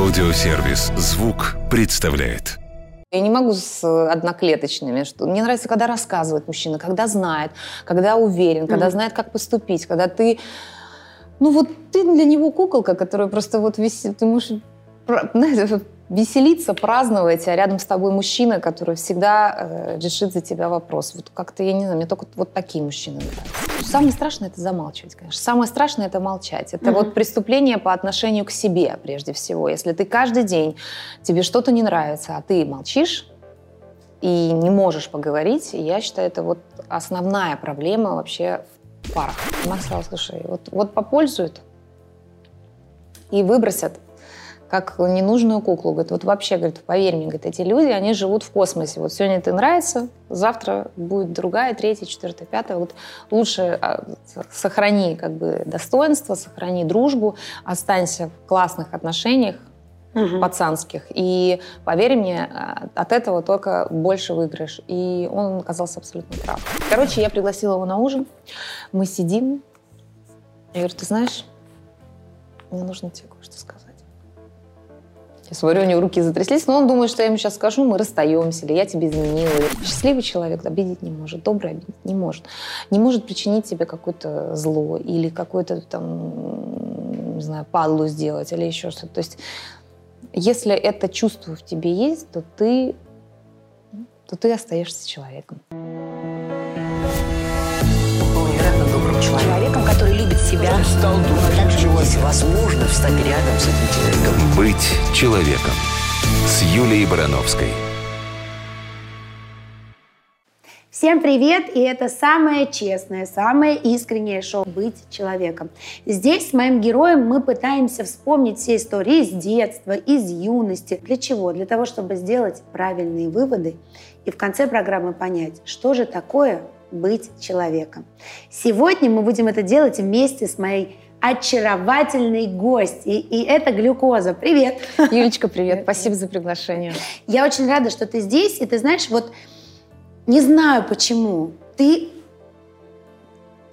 Аудиосервис «Звук» представляет. Я не могу с одноклеточными. Что... Мне нравится, когда рассказывает мужчина, когда знает, когда уверен, когда mm-hmm. знает, как поступить, когда ты... Ну вот ты для него куколка, которая просто вот висит... Ты можешь знаете, веселиться, праздновать, а рядом с тобой мужчина, который всегда э, решит за тебя вопрос. Вот как-то, я не знаю, мне только вот такие мужчины нравятся. Самое страшное – это замалчивать, конечно. Самое страшное – это молчать. Это mm-hmm. вот преступление по отношению к себе, прежде всего. Если ты каждый день, тебе что-то не нравится, а ты молчишь, и не можешь поговорить, я считаю, это вот основная проблема вообще в парах. Сказала, слушай, вот, вот попользуют и выбросят как ненужную куклу. Говорит, вот вообще, говорит, поверь мне, говорит, эти люди, они живут в космосе. Вот сегодня ты нравится, завтра будет другая, третья, четвертая, пятая. Вот лучше а, сохрани как бы достоинство, сохрани дружбу, останься в классных отношениях, угу. пацанских. И поверь мне, а, от этого только больше выиграешь. И он оказался абсолютно прав. Короче, я пригласила его на ужин. Мы сидим. Я говорю, ты знаешь, мне нужно тебе кое-что сказать. Я смотрю, у него руки затряслись, но он думает, что я ему сейчас скажу, мы расстаемся, или я тебе изменила. Счастливый человек обидеть не может, добрый обидеть не может. Не может причинить тебе какое-то зло или какое-то там, не знаю, падлу сделать или еще что-то. То есть если это чувство в тебе есть, то ты, то ты остаешься человеком. человеком, который себя. Стал думать, также возможно встать рядом с этим человеком. Быть человеком с Юлией Барановской. Всем привет! И это самое честное, самое искреннее шоу «Быть человеком». Здесь с моим героем мы пытаемся вспомнить все истории из детства, из юности. Для чего? Для того, чтобы сделать правильные выводы и в конце программы понять, что же такое быть человеком. Сегодня мы будем это делать вместе с моей очаровательный гость. И, и это глюкоза. Привет. Юлечка, привет. Спасибо за приглашение. Я очень рада, что ты здесь. И ты знаешь, вот не знаю почему, ты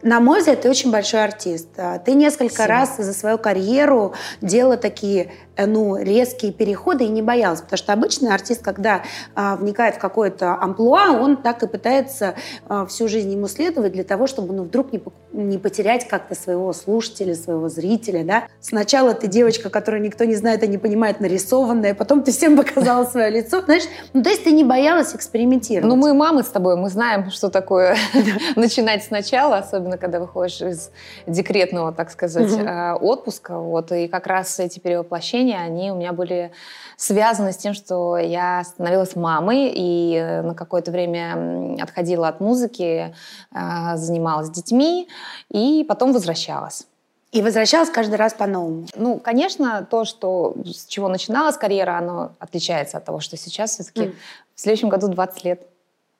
на мой взгляд, ты очень большой артист. Ты несколько Спасибо. раз за свою карьеру делала такие ну, резкие переходы и не боялась. Потому что обычно артист, когда а, вникает в какое-то амплуа, он так и пытается а, всю жизнь ему следовать для того, чтобы ну, вдруг не, не потерять как-то своего слушателя, своего зрителя. Да? Сначала ты девочка, которую никто не знает и не понимает, нарисованная, потом ты всем показала свое лицо. Знаешь, ну, то есть ты не боялась экспериментировать. Ну, мы мамы с тобой, мы знаем, что такое начинать сначала, особенно когда выходишь из декретного, так сказать, а, отпуска. Вот, и как раз эти перевоплощения отношения, они у меня были связаны с тем, что я становилась мамой и э, на какое-то время отходила от музыки, а, занималась детьми и потом возвращалась. И возвращалась каждый раз по-новому. Ну, конечно, то, что, с чего начиналась карьера, оно отличается от того, что сейчас все-таки mm. в следующем году 20 лет.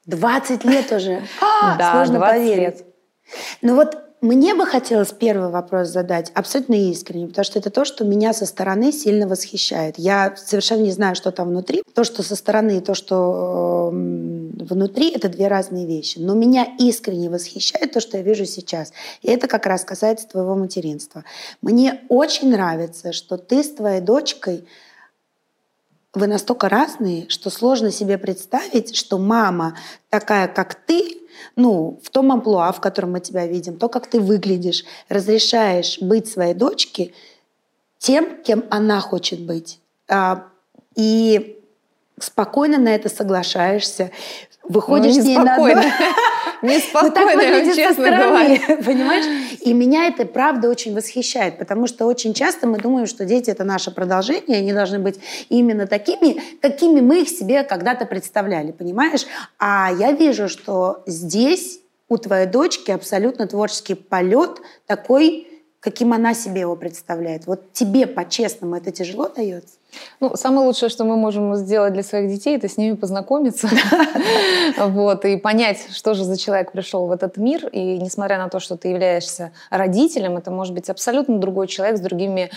20 лет уже? Да, Сложно поверить. Ну вот мне бы хотелось первый вопрос задать абсолютно искренне, потому что это то, что меня со стороны сильно восхищает. Я совершенно не знаю, что там внутри. То, что со стороны и то, что внутри, это две разные вещи. Но меня искренне восхищает то, что я вижу сейчас. И это как раз касается твоего материнства. Мне очень нравится, что ты с твоей дочкой вы настолько разные, что сложно себе представить, что мама такая, как ты, ну, в том амплуа, в котором мы тебя видим, то, как ты выглядишь, разрешаешь быть своей дочке тем, кем она хочет быть. А, и спокойно на это соглашаешься, выходишь ну, с ней на. Неспокойно, ну, честно говоря. Понимаешь? И меня это, правда, очень восхищает, потому что очень часто мы думаем, что дети — это наше продолжение, они должны быть именно такими, какими мы их себе когда-то представляли, понимаешь? А я вижу, что здесь у твоей дочки абсолютно творческий полет такой, каким она себе его представляет. Вот тебе по-честному это тяжело дается? Ну, самое лучшее, что мы можем сделать для своих детей, это с ними познакомиться, вот, и понять, что же за человек пришел в этот мир. И несмотря на то, что ты являешься родителем, это может быть абсолютно другой человек с другими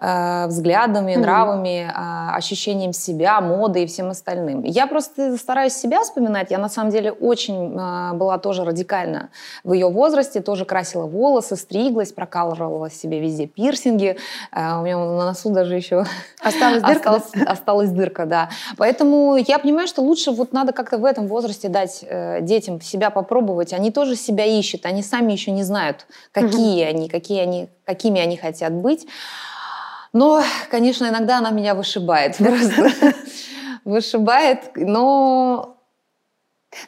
э, взглядами, Мгм. нравами, э, ощущением себя, модой и всем остальным. Я просто стараюсь себя вспоминать. Я на самом деле очень э, была тоже радикальна в ее возрасте, тоже красила волосы, стриглась, прокалывала себе везде пирсинги. Э, у меня на носу даже еще Осталась дырка? Осталась, осталась дырка, да. Поэтому я понимаю, что лучше вот надо как-то в этом возрасте дать э, детям себя попробовать. Они тоже себя ищут, они сами еще не знают, какие они, какие они, какими они хотят быть. Но, конечно, иногда она меня вышибает просто. Вышибает, но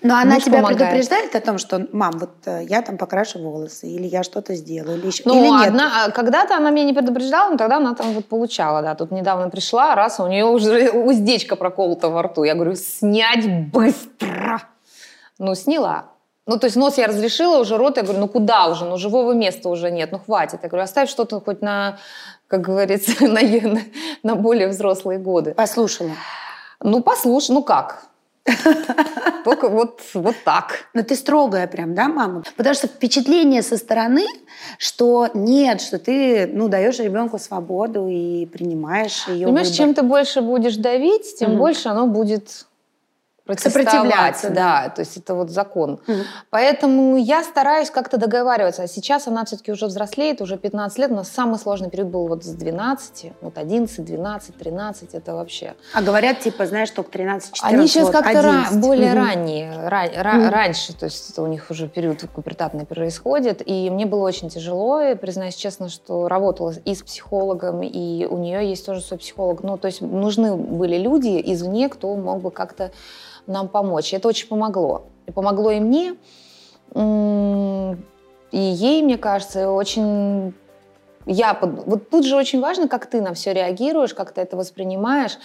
Но она Муж тебя помогает. предупреждает о том, что, мам, вот э, я там покрашу волосы, или я что-то сделаю, или еще... Ну, или нет? одна, а, когда-то она меня не предупреждала, но тогда она там вот получала, да. Тут недавно пришла, раз, у нее уже уздечка проколота во рту. Я говорю, снять быстро. Ну, сняла. Ну, то есть нос я разрешила, уже рот, я говорю, ну куда уже, ну живого места уже нет, ну хватит. Я говорю, оставь что-то хоть на, как говорится, на, на, более взрослые годы. Послушала. Ну, послушай, ну как? Только вот, вот так. Но ты строгая прям, да, мама? Потому что впечатление со стороны, что нет, что ты, ну, даешь ребенку свободу и принимаешь ее Понимаешь, выбор. чем ты больше будешь давить, тем Мгм. больше оно будет Сопротивляться, да. То есть это вот закон. Мгм. Поэтому я стараюсь как-то договариваться. А сейчас она все-таки уже взрослеет, уже 15 лет. У нас самый сложный период был вот с 12, вот 11, 12, 13, это вообще. А говорят, типа, знаешь, только 13-14 Они сейчас вот, как-то ра- 11. более Мгм. ранние, ра- ра- Мгм. раньше, то есть это у них уже период пубертатный происходит, и мне было очень тяжело, и признаюсь честно, что работала и с психологом, и у нее есть тоже свой психолог, ну, то есть нужны были люди извне, кто мог бы как-то нам помочь. Это очень помогло. И помогло и мне, и ей, мне кажется, очень я под- вот тут же очень важно, как ты на все реагируешь, как ты это воспринимаешь,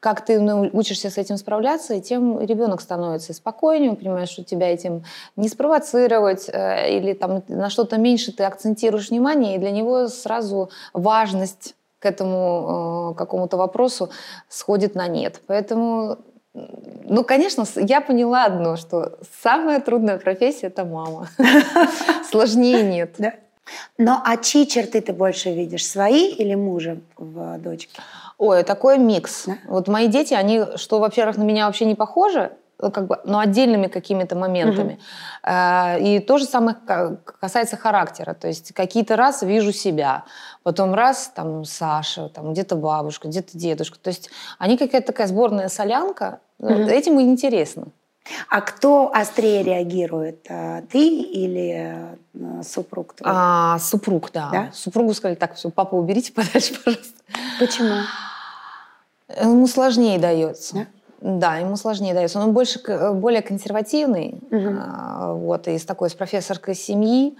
как ты ну, учишься с этим справляться, и тем ребенок становится спокойнее, он понимает, что тебя этим не спровоцировать, э, или там на что-то меньше ты акцентируешь внимание, и для него сразу важность к этому э, какому-то вопросу сходит на нет. Поэтому, ну, конечно, я поняла одно, что самая трудная профессия – это мама. Сложнее нет. Да. Но а чьи черты ты больше видишь, свои или мужа в дочке? Ой, такой микс. Да? Вот мои дети, они, что, во-первых, на меня вообще не похожи, ну, как бы, но отдельными какими-то моментами. Э, И то же самое ка- касается характера. То есть какие-то раз вижу себя, потом раз там Саша, там где-то бабушка, где-то дедушка. То есть они какая-то такая сборная солянка. Вот. Этим и интересно. А кто острее реагирует? а, Ты или э, супруг твой? А, супруг, да. Да? Супругу сказали, так, все, папа, уберите подальше, пожалуйста. Почему? Ему сложнее дается. Да? Да, ему сложнее дается. Он больше, более консервативный, а, вот, из такой, из профессорской семьи.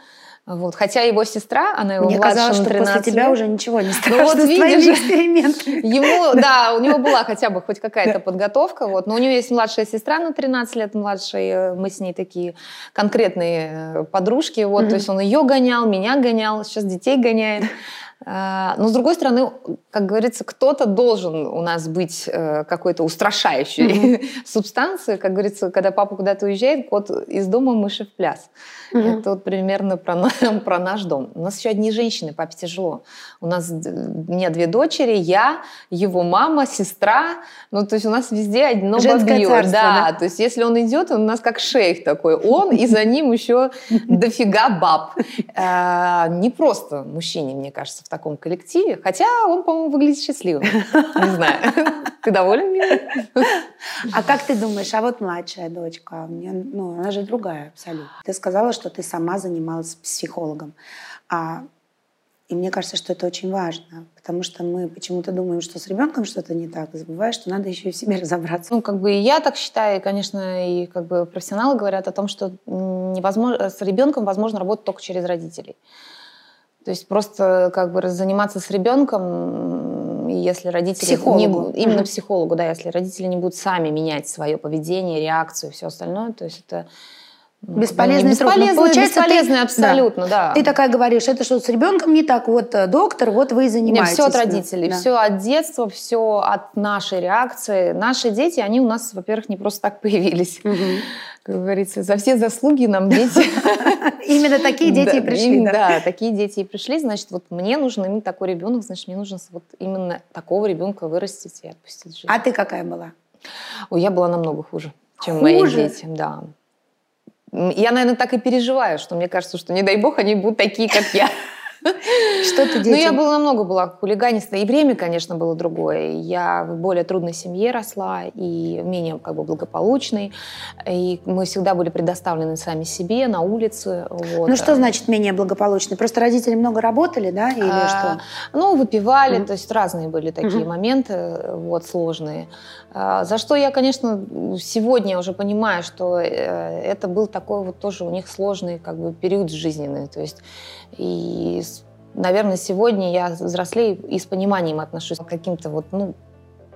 Вот. Хотя его сестра, она его Мне младше казалось, что 13 после тебя лет. уже ничего не страшно вот с видишь. экспериментами. Ему, да, у него была хотя бы хоть какая-то подготовка, вот. но у него есть младшая сестра на 13 лет, младшая, мы с ней такие конкретные э, подружки, вот, то есть он ее гонял, меня гонял, сейчас детей гоняет. А, Но, с другой стороны, как говорится, кто-то должен у нас быть э, какой-то устрашающей субстанцией. Как говорится, когда папа куда-то уезжает, кот из дома, мыши в пляс. Мгм. Это вот примерно про, про наш дом. У нас еще одни женщины, папе тяжело. У нас у меня две дочери, я, его мама, сестра. Ну, то есть у нас везде одно Женское бабье. царство, да, да? то есть если он идет, он у нас как шейх такой. Он, и за ним еще дофига баб. Э, Не просто мужчине, мне кажется, в таком коллективе. Хотя он, по-моему, выглядит счастливым. Не знаю. Ты доволен, милый? А как ты думаешь, а вот младшая дочка, у неё, ну, она же другая абсолютно. Ты сказала, что ты сама занималась психологом. А, и мне кажется, что это очень важно, потому что мы почему-то думаем, что с ребенком что-то не так, и забываешь, что надо еще и в себе разобраться. Ну, как бы и я так считаю, и, конечно, и как бы профессионалы говорят о том, что невозможно, с ребенком возможно работать только через родителей. То есть просто как бы заниматься с ребенком, если родители... Психологу. Не, именно психологу, да, если родители не будут сами менять свое поведение, реакцию и все остальное, то есть это... Бесполезный труд. Бесполезный, получается, ты- бесполезный да. абсолютно, да. Ты такая говоришь, это что, с ребенком не так? Вот э, доктор, вот вы и занимаетесь. все от родителей, Да. все от детства, все от нашей реакции. Наши дети, они у нас, во-первых, не просто так появились. Мгм. как говорится, за все заслуги нам дети. Именно такие дети и пришли, да? Да, такие дети и пришли. Значит, вот мне нужен именно такой ребенок, значит, мне нужно вот именно такого ребенка вырастить и отпустить жизнь. А ты какая была? Ой, я была намного хуже, чем мои дети, да. Я, наверное, так и переживаю, что мне кажется, что не дай бог они будут такие, как я. Что ты Ну, детям? я была намного была хулиганистой. И время, конечно, было другое. Я в более трудной семье росла и менее как бы благополучной. И мы всегда были предоставлены сами себе на улице. Вот. Ну что значит менее благополучный? Просто родители много работали, да? Или А, что? Ну, выпивали, Мгм. то есть разные были такие Мгм. моменты, э, вот, сложные. А, За что я, конечно, сегодня уже понимаю, что э, это был такой вот тоже у них сложный как бы период жизненный. То есть, и, наверное, сегодня я взрослею и с пониманием отношусь к каким-то вот, ну,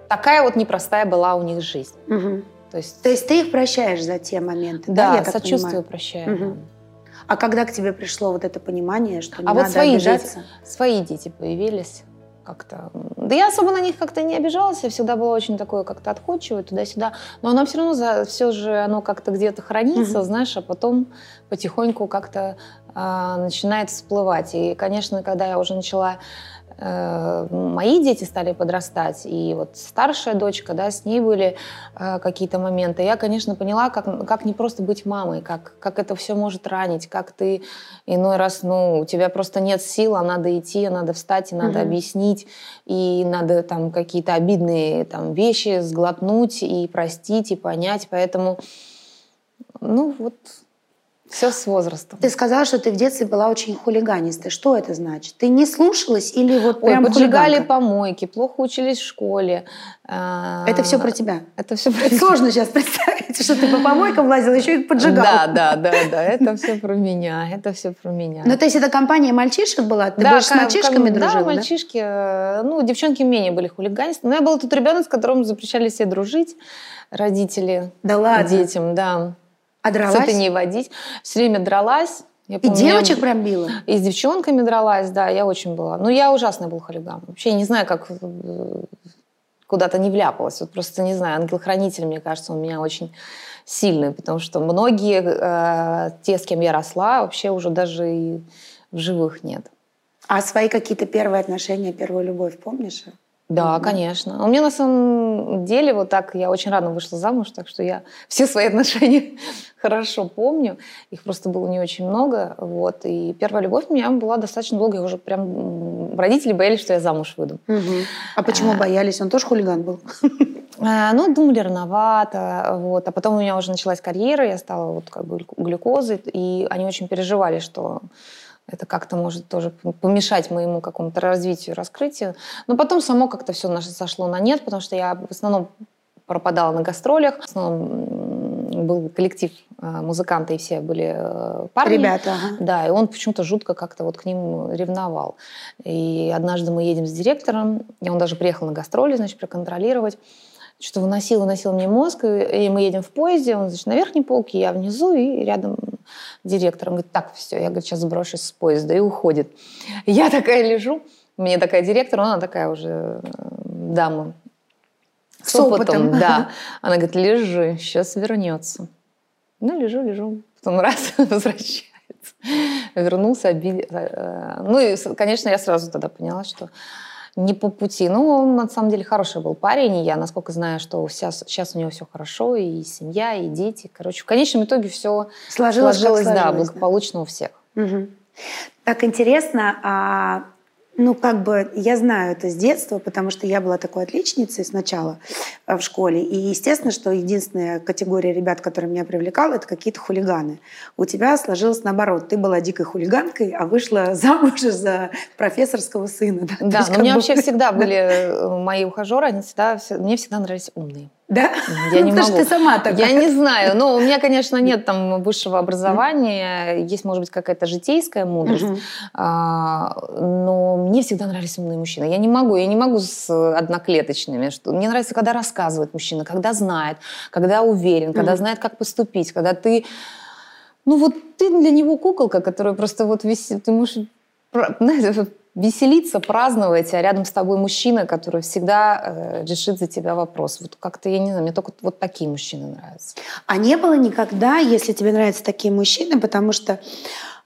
такая вот непростая была у них жизнь. Мгм. То есть, То есть ты их прощаешь за те моменты, да? да, я сочувствую, понимаю? прощаю. Мгм. А когда к тебе пришло вот это понимание, что не А вот надо свои обижаться? дети, свои дети появились как-то. Да я особо на них как-то не обижалась, я всегда была очень такой как-то отходчивой туда-сюда. Но оно все равно, за, все же оно как-то где-то хранится, Мгм. знаешь, а потом потихоньку как-то а, начинает всплывать. И, конечно, когда я уже начала э, мои дети стали подрастать, и вот старшая дочка, да, с ней были э, какие-то моменты. Я, конечно, поняла, как, как не просто быть мамой, как, как это все может ранить, как ты иной раз, ну, у тебя просто нет сил, а надо идти, а надо встать, и надо Мгм. объяснить, и надо там какие-то обидные там вещи сглотнуть и простить, и понять. Поэтому, ну, вот все с возрастом. Ты сказала, что ты в детстве была очень хулиганистой. Что это значит? Ты не слушалась или вот Ой, прям поджигали хулиганка? помойки, плохо учились в школе. А, Это все про тебя? Это все про Это сложно сейчас представить, что ты по помойкам лазила, еще и поджигала. Да, да, да, да, это все про меня, это все про меня. Ну, то есть это компания мальчишек была? Ты Да, больше с ка- мальчишками ка- дружила, Да, да? мальчишки, э, ну, девчонки менее были хулиганисты. Но я была тот ребенок, с которым запрещали себе дружить, родители Да ладно? детям, да. А дралась? этой не водить. Все время дралась. Я И помню, девочек я- прям била? И с девчонками дралась, да, я очень была. Ну, я ужасный был хулиган. Вообще, я не знаю, как э, куда-то не вляпалась. Вот просто, не знаю, ангел-хранитель, мне кажется, у меня очень сильный, потому что многие, э, те, с кем я росла, вообще уже даже и в живых нет. А свои какие-то первые отношения, первую любовь помнишь? Да, Мгм. конечно. У меня на самом деле вот так, я очень рано вышла замуж, так что я все свои отношения хорошо помню. Их просто было не очень много. Вот. И первая любовь у меня была достаточно долгая. Уже прям родители боялись, что я замуж выйду. А почему А. боялись? Он тоже хулиган был? А, Ну, думали, рановато. Вот. А потом у меня уже началась карьера, я стала вот как бы глю- глюкозой, и они очень переживали, что это как-то может тоже помешать моему какому-то развитию, раскрытию. Но потом само как-то все наше сошло на нет, потому что я в основном пропадала на гастролях. В основном был коллектив э, музыканты, и все были э, парни. Ребята, ага. Да, и он почему-то жутко как-то вот к ним ревновал. И однажды мы едем с директором, и он даже приехал на гастроли, значит, проконтролировать. Что выносил, выносил мне мозг, и мы едем в поезде, он, значит, на верхней полке, я внизу, и рядом директор. Он говорит, так, все, я, говорит, сейчас сброшусь с поезда, и уходит. Я такая лежу, мне такая директор, она такая уже э, дама с, С опытом. опытом, да. Она говорит, лежи, сейчас вернется. Ну, лежу, лежу. Потом раз, возвращается. Вернулся, обид... э, Ну, и, конечно, я сразу тогда поняла, что не по пути. Ну, он на самом деле хороший был парень, и я, насколько знаю, что сейчас, сейчас у него все хорошо, и семья, и дети. Короче, в конечном итоге все Сложилось, как сложилось, да, сложилось, благополучно у всех. Мгм. Так интересно, а, ну как бы я знаю это с детства, потому что я была такой отличницей сначала э, в школе. И естественно, что единственная категория ребят, которая меня привлекала, это какие-то хулиганы. У тебя сложилось наоборот. Ты была дикой хулиганкой, а вышла замуж за профессорского сына. Да, Да, есть но у меня бы- вообще всегда были э, мои ухажеры, они всегда, все- мне всегда нравились умные. Да? Я Ну, не потому что могу. ты сама такая. Я не знаю. Ну, у меня, конечно, нет там высшего образования. Есть, может быть, какая-то житейская мудрость. А, но мне всегда нравились умные мужчины. Я не могу, я не могу с одноклеточными. Что... Мне нравится, когда рассказывает мужчина, когда знает, когда уверен, когда знает, как поступить, когда ты... Ну вот ты для него куколка, которая просто вот висит, ты можешь знаете, веселиться, праздновать, а рядом с тобой мужчина, который всегда э, решит за тебя вопрос. Вот как-то, я не знаю, мне только вот такие мужчины нравятся. А не было никогда, если тебе нравятся такие мужчины, потому что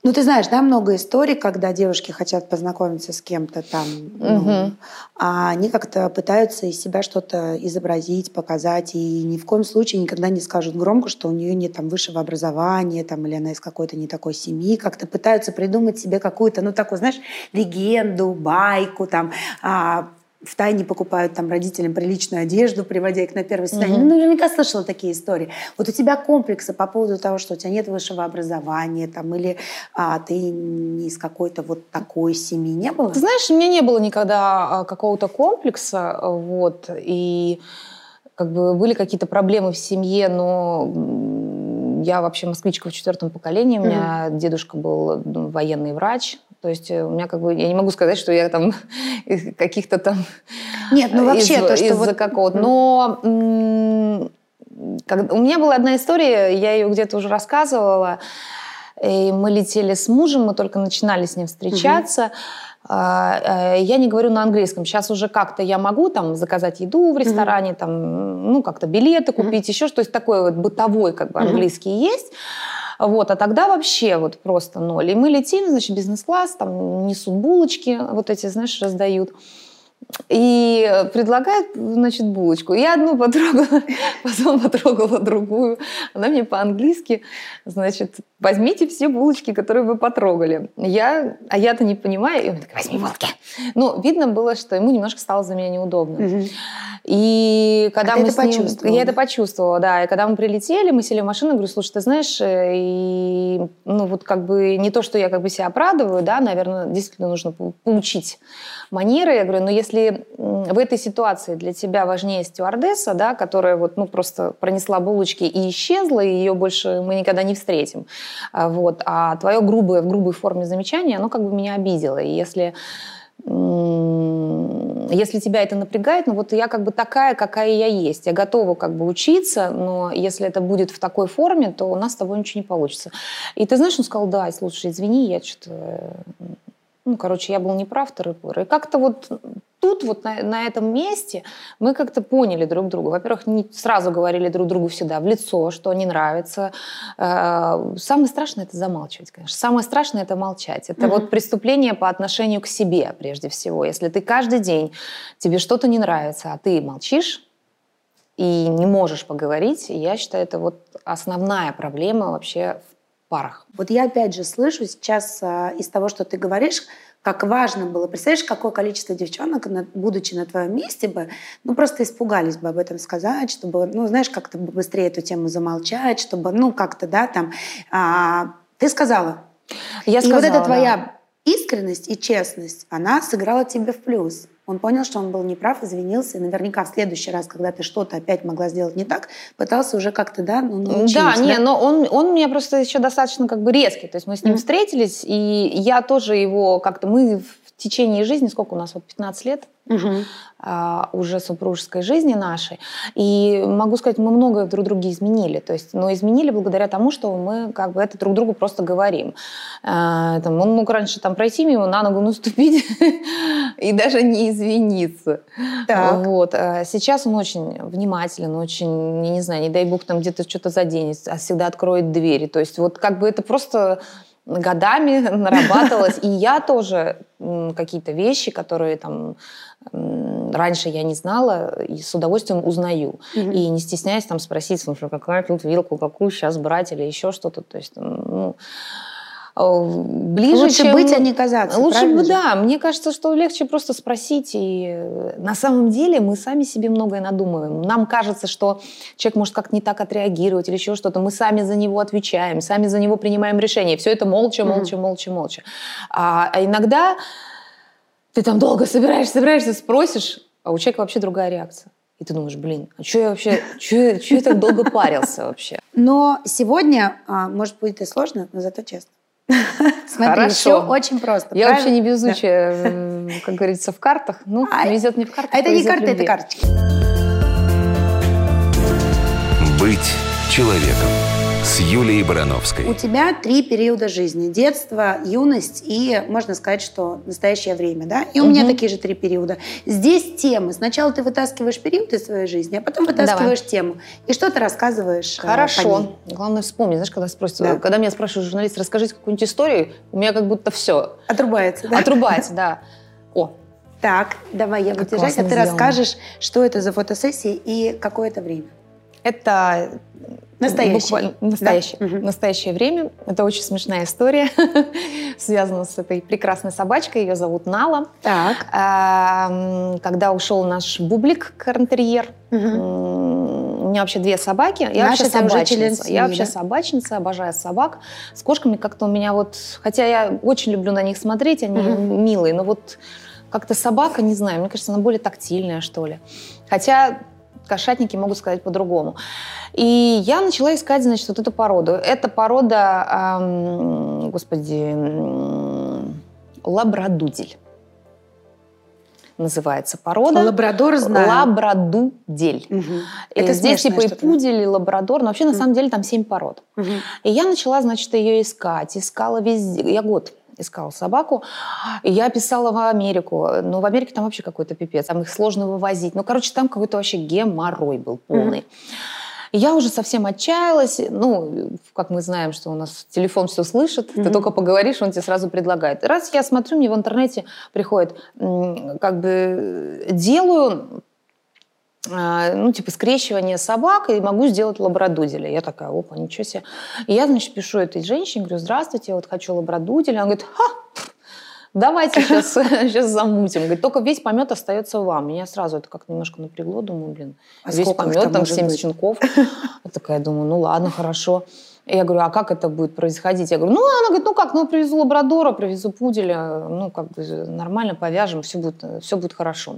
ну, ты знаешь, да, много историй, когда девушки хотят познакомиться с кем-то там, ну, а они как-то пытаются из себя что-то изобразить, показать, и ни в коем случае никогда не скажут громко, что у нее нет там высшего образования, там, или она из какой-то не такой семьи, как-то пытаются придумать себе какую-то, ну, такую, знаешь, легенду, байку, там, а, в тайне покупают там родителям приличную одежду, приводя их на первое свидание. Мгм. Ну, наверняка слышала такие истории. Вот у тебя комплексы по поводу того, что у тебя нет высшего образования, там, или а, ты не из какой-то вот такой семьи, не было? Ты знаешь, у меня не было никогда а, какого-то комплекса, вот, и как бы были какие-то проблемы в семье, но я вообще москвичка в четвертом поколении, у меня дедушка был военный врач, то есть э, у меня как бы, я не могу сказать, что я там каких-то там Нет, ну вообще из- то, что из-за вот... какого-то. Но как- у меня была одна история, я ее где-то уже рассказывала. И мы летели с мужем, мы только начинали с ним встречаться. Э, Я не говорю на английском. Сейчас уже как-то я могу там заказать еду в ресторане, там, ну, как-то билеты купить, еще что-то такое вот бытовой как бы английский есть. Вот, а тогда вообще вот просто ноль. И мы летим, значит, бизнес-класс, там несут булочки, вот эти, знаешь, раздают. И предлагают, значит, булочку. Я одну потрогала, потом потрогала другую. Она мне по-английски, значит, возьмите все булочки, которые вы потрогали. Я, а я-то не понимаю. И он такой, возьми булки. Ну, видно было, что ему немножко стало за меня неудобно. Мгм. И когда А мы это ним- я это почувствовала, да. И когда мы прилетели, мы сели в машину, говорю, слушай, ты знаешь, э, и, ну вот как бы не то, что я как бы себя оправдываю, да, наверное, действительно нужно по- поучить манеры. Я говорю, но если в этой ситуации для тебя важнее стюардесса, да, которая вот, ну, просто пронесла булочки и исчезла, и ее больше мы никогда не встретим, вот, а твое грубое, в грубой форме замечание, оно как бы меня обидело. И если если тебя это напрягает, ну вот я как бы такая, какая я есть. Я готова как бы учиться, но если это будет в такой форме, то у нас с тобой ничего не получится. И ты знаешь, он сказал, да, слушай, извини, я что-то... Ну, короче, я был неправ, тыры-пыры. И как-то вот тут, вот на, на этом месте, мы как-то поняли друг друга. Во-первых, не сразу говорили друг другу всегда в лицо, что не нравится. Э, Самое страшное – это замалчивать, конечно. Самое страшное – это молчать. Это вот преступление по отношению к себе, прежде всего. Если ты каждый день, тебе что-то не нравится, а ты молчишь, и не можешь поговорить, я считаю, это вот основная проблема вообще в парах. Вот я опять же слышу сейчас а, из того, что ты говоришь, как важно было. Представляешь, какое количество девчонок, будучи на твоем месте бы, ну просто испугались бы об этом сказать, чтобы, ну знаешь, как-то бы быстрее эту тему замолчать, чтобы, ну как-то, да, там. а, ты сказала. Я и вот сказала, эта да. твоя искренность и честность, она сыграла тебе в плюс. Он понял, что он был неправ, извинился, и наверняка в следующий раз, когда ты что-то опять могла сделать не так, пытался уже как-то, да, ну, научить. Да, не, но он, он у меня просто еще достаточно как бы резкий. То есть мы с ним Мгм. встретились, и я тоже его как-то... Мы в течение жизни, сколько у нас, вот 15 лет Мгм. а, уже супружеской жизни нашей. И могу сказать, мы многое друг друге изменили. То есть, но изменили благодаря тому, что мы как бы это друг другу просто говорим. А, там, он мог раньше там пройти мимо, на ногу наступить и даже не извиниться. Так. Вот. А Сейчас он очень внимателен, очень, не знаю, не дай бог там где-то что-то заденет, а всегда откроет двери. То есть вот как бы это просто годами нарабатывалось. И я тоже какие-то вещи, которые там раньше я не знала, и с удовольствием узнаю. Мгм. И не стесняюсь там спросить, слушай, какая тут вилку, какую сейчас брать или еще что-то. То есть, ну, ближе, Лучше чем- быть, а не казаться. Лучше бы, да. Мне кажется, что легче просто спросить. И э, на самом деле мы сами себе многое надумываем. Нам кажется, что человек может как-то не так отреагировать или еще что-то. Мы сами за него отвечаем, сами за него принимаем решение. Все это молча, молча, молча, молча. А, а иногда ты там долго собираешься, собираешься, спросишь, а у человека вообще другая реакция. И ты думаешь, блин, а что я вообще, что я так долго парился вообще? Но сегодня, а, может, будет и сложно, но зато честно. Смотри, Хорошо. все очень просто. Я вообще не правильно? везучая, э, как говорится, в картах. Ну, А, везет не в картах, А это не повезет в карты, это любви. карточки. Быть человеком. С Юлией Барановской. У тебя три периода жизни. Детство, юность и, можно сказать, что настоящее время, да? И у меня такие же три периода. Здесь темы. Сначала ты вытаскиваешь период из своей жизни, а потом вытаскиваешь тему. И что ты рассказываешь э, по Хорошо. ней. Главное вспомнить, знаешь, когда спросят, Да. когда меня спрашивают журналист, расскажите какую-нибудь историю, у меня как будто все Отрубается, да? отрубается, да. О, Так, давай я буду Как держать, а ты сделано. расскажешь, что это за фотосессии и какое это время. Это Настоящее. буквально настоящее, Да? Настоящее время. Это очень смешная история, связана с этой прекрасной собачкой. Ее зовут Нала. Так. А, Когда ушел наш бублик карантерьер, у меня вообще две собаки. Я Значит, вообще собачница. Я вообще да? собачница, обожаю собак. С кошками как-то у меня вот... Хотя я очень люблю на них смотреть, они милые, но вот как-то собака, не знаю, мне кажется, она более тактильная, что ли. Хотя кошатники могут сказать по-другому. И я начала искать, значит, вот эту породу. Это порода, ам, господи, м, лабрадудель. Называется порода. Лабрадор знаю. Лабрадудель. И Это здесь типа и пудель, и лабрадор. Но вообще, на Мгм. самом деле, там семь пород. Мгм. И я начала, значит, ее искать. Искала везде. Я год искала собаку. И я писала в Америку. Но в Америке там вообще какой-то пипец. Там их сложно вывозить. Ну, короче, там какой-то вообще геморрой был полный. И я уже совсем отчаялась. Ну, как мы знаем, что у нас телефон все слышит. Ты Мгм. только поговоришь, он тебе сразу предлагает. Раз я смотрю, мне в интернете приходит, как бы делаю ну, типа, скрещивание собак, и могу сделать лабрадуделя. Я такая, опа, ничего себе. И я, значит, пишу этой женщине, говорю, здравствуйте, я вот хочу лабрадуделя. Она говорит, ха, давайте сейчас, сейчас замутим. Говорит, только весь помет остается вам. Меня сразу это как немножко напрягло, думаю, блин, А весь помет, там там может 70 быть? щенков. Я такая думаю, ну ладно, хорошо. Я говорю, а как это будет происходить? Я говорю, ну, она говорит, ну как, ну, привезу лабрадора, привезу пуделя, ну, как бы нормально повяжем, все будет, все будет хорошо.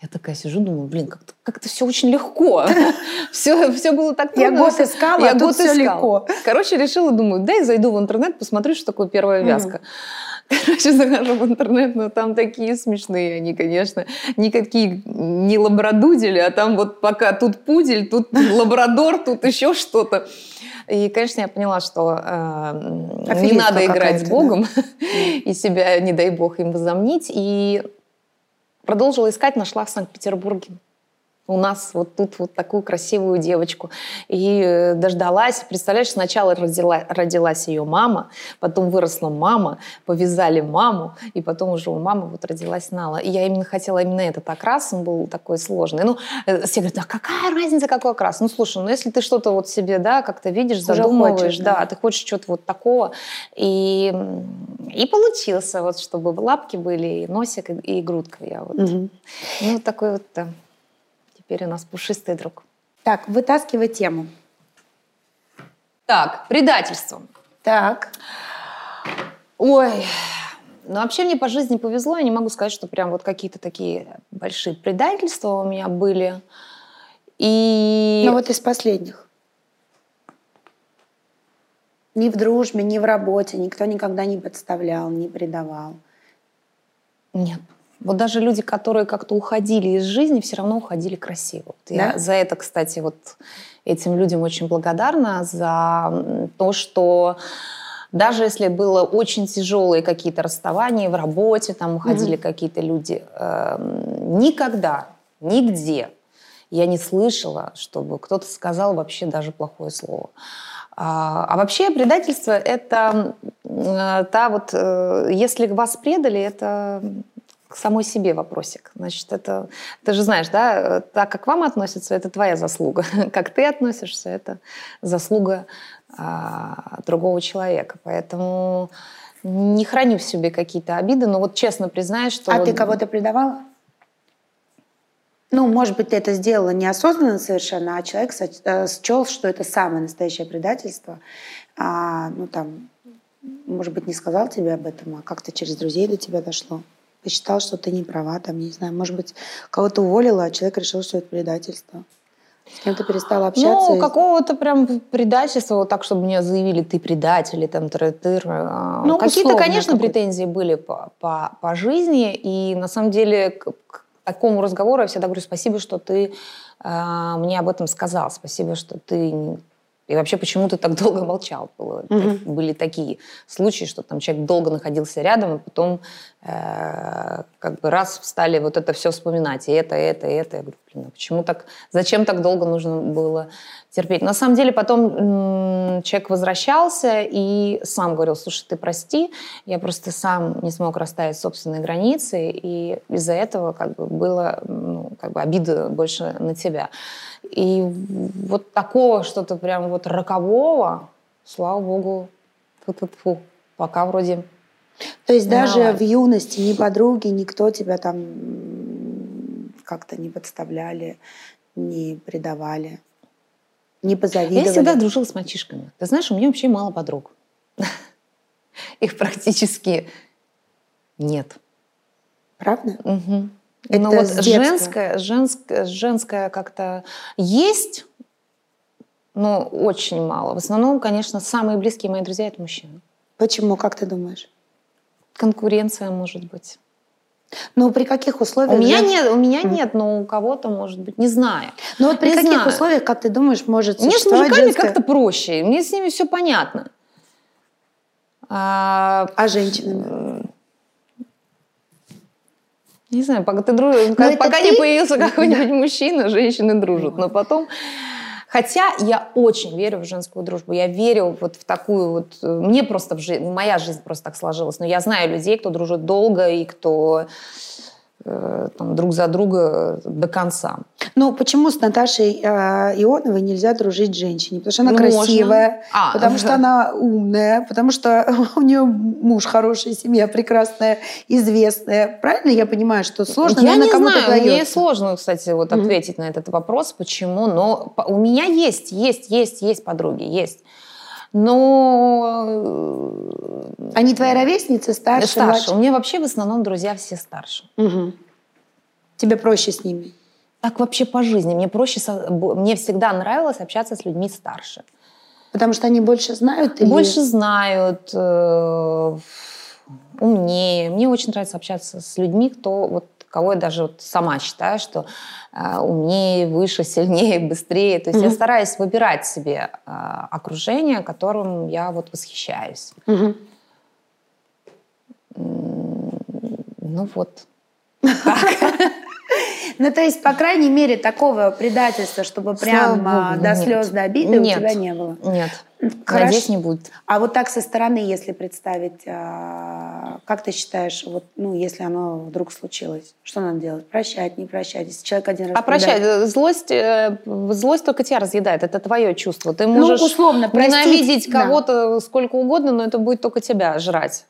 Я такая сижу, думаю, блин, как-то как все очень легко. Все, все было так Я трудно. год искала, Я а тут год все искала. легко. Короче, решила, думаю, дай зайду в интернет, посмотрю, что такое первая вязка. Короче, захожу в интернет, но там такие смешные они, конечно. Никакие не лабрадудели, а там вот пока тут пудель, тут лабрадор, тут еще что-то. И, конечно, я поняла, что э, не надо играть с Богом и себя, не дай Бог, им возомнить. И продолжила искать, нашла в Санкт-Петербурге. У нас вот тут вот такую красивую девочку. И э, дождалась. Представляешь, сначала родила, родилась ее мама, потом выросла мама, повязали маму, и потом уже у мамы вот родилась Нала. И я именно хотела именно этот окрас, он был такой сложный. Ну, э, все говорят, а какая разница, какой окрас? Ну, слушай, ну если ты что-то вот себе, да, как-то видишь, задумываешь, хочешь, да, да. ты хочешь чего-то вот такого. И, и получился, вот, чтобы лапки были, и носик, и, и грудка. Я вот. Мгм. Ну, такой вот, да. Теперь у нас пушистый друг. Так, вытаскивай тему. Так, предательство. Так. Ой, ну вообще мне по жизни повезло. Я не могу сказать, что прям вот какие-то такие большие предательства у меня были. И... Ну вот из последних. Ни в дружбе, ни в работе никто никогда не подставлял, не предавал. Нет. Вот даже люди, которые как-то уходили из жизни, все равно уходили красиво. Вот Я Да? за это, кстати, вот этим людям очень благодарна, за то, что даже если было очень тяжелые какие-то расставания в работе, там уходили какие-то люди, эм, никогда, нигде я не слышала, чтобы кто-то сказал вообще даже плохое слово. А, а вообще предательство – это э, та вот, э, если вас предали, это к самой себе вопросик. Значит, это, ты же знаешь, да, э, так как к вам относятся, это твоя заслуга. Как ты относишься, это заслуга а, другого человека. Поэтому не храню в себе какие-то обиды, но вот честно признаюсь, что... А вот- ты кого-то предавала? Ну, может быть, ты это сделала неосознанно совершенно, а человек э, счел, что это самое настоящее предательство. А, ну, там, может быть, не сказал тебе об этом, а как-то через друзей до тебя дошло. Посчитал, что ты не права, там, не знаю, может быть, кого-то уволила, а человек решил, что это предательство. С кем-то перестала общаться. Ну, и- какого-то прям предательства, вот так, чтобы мне заявили, ты предатель, или там тыры-тыр. а, Ну, Какие-то, конечно, претензии были по, по, по жизни, и на самом деле к, к такому разговору я всегда говорю спасибо, что ты а, мне об этом сказал, спасибо, что ты И вообще, почему ты так долго молчал? Было, Мгм. Были такие случаи, что там человек долго находился рядом, и потом э, как бы раз стали вот это все вспоминать, и это, и это, и это. Я говорю, блин, а почему так, зачем так долго нужно было терпеть? На самом деле потом м, человек возвращался и сам говорил, слушай, ты прости, я просто сам не смог расставить собственные границы, и из-за этого как бы было ну, как бы обида больше на тебя. И вот такого что-то прям вот рокового, слава богу, фу пока вроде То есть даже Мало. в юности ни подруги, никто тебя там как-то не подставляли, не предавали, не позавидовали. Я всегда дружила с мальчишками. Ты знаешь, у меня вообще мало подруг. Их практически нет. Правда? Мгм. Это Но вот с детства? женское, женское, женское как-то есть, но очень мало. В основном, конечно, самые близкие мои друзья – это мужчины. Почему, как ты думаешь? Конкуренция, может быть. Ну, при каких условиях? У меня нет, у меня нет, но у кого-то, может быть, не знаю. Ну вот при Не каких знаю. условиях, как ты думаешь, может Мне с мужиками женское- как-то проще, мне с ними все понятно. А, А женщинами? Не знаю, пока, ты дру- это пока не ты? появился какой-нибудь мужчина, женщины дружат. Но потом... Хотя я очень верю в женскую дружбу. Я верю вот в такую вот... э, Мне просто в жизни... Моя жизнь просто так сложилась. Но я знаю людей, кто дружит долго и кто там, друг за друга до конца. Ну, почему с Наташей э, Ионовой нельзя дружить женщине? Потому что она можно. красивая, А, потому что она умная, потому что у нее муж хороший, семья прекрасная, известная. Правильно я понимаю, что сложно, я не знаю, мне дается? сложно, кстати, вот ответить на этот вопрос, почему, но у меня есть, есть, есть, есть подруги, есть. Но э, Они твои ровесницы, старше, старше. младше? У меня вообще в основном друзья все старше. Мгм. Тебе проще с ними? Так вообще по жизни. Мне проще, со- мне всегда нравилось общаться с людьми старше. Потому что они больше знают? Или... Больше знают, э, умнее. Мне очень нравится общаться с людьми, кто вот кого я даже вот сама считаю, что э, умнее, выше, сильнее, быстрее. То есть я Мгм. стараюсь выбирать себе э, окружение, которым я вот восхищаюсь. Мгм. Ну вот. Ну, то есть, по крайней мере, такого предательства, чтобы прям а, до слез, до обиды у тебя не было. Нет. Хорошо. Надеюсь, не будет. А вот так со стороны, если представить, а, как ты считаешь, вот, ну, если оно вдруг случилось, что надо делать? Прощать, не прощать? Если человек один раз А предал- э, злость, э, злость только тебя разъедает. Это твое чувство. Ты Ну, можешь условно, простить, ненавидеть да. кого-то сколько угодно, но это будет только тебя жрать.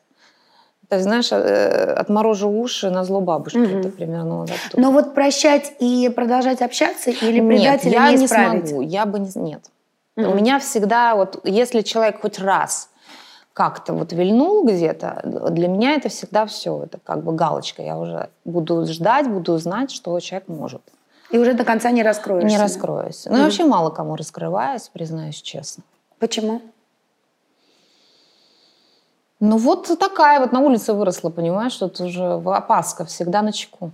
Есть, знаешь, э, отморожу уши на зло бабушки. Мгм. Это примерно вот оттуда. Но вот прощать и продолжать общаться или Нет, предателя я не не смогу. Я бы не... Нет. Мгм. У меня всегда вот, если человек хоть раз как-то вот вильнул где-то, для меня это всегда все, это как бы галочка. Я уже буду ждать, буду знать, что человек может. И уже до конца не раскроешься. Не раскроюсь. Ну, я вообще мало кому раскрываюсь, признаюсь честно. Почему? Ну, вот такая вот на улице выросла, понимаешь, что это уже опаска всегда на чеку.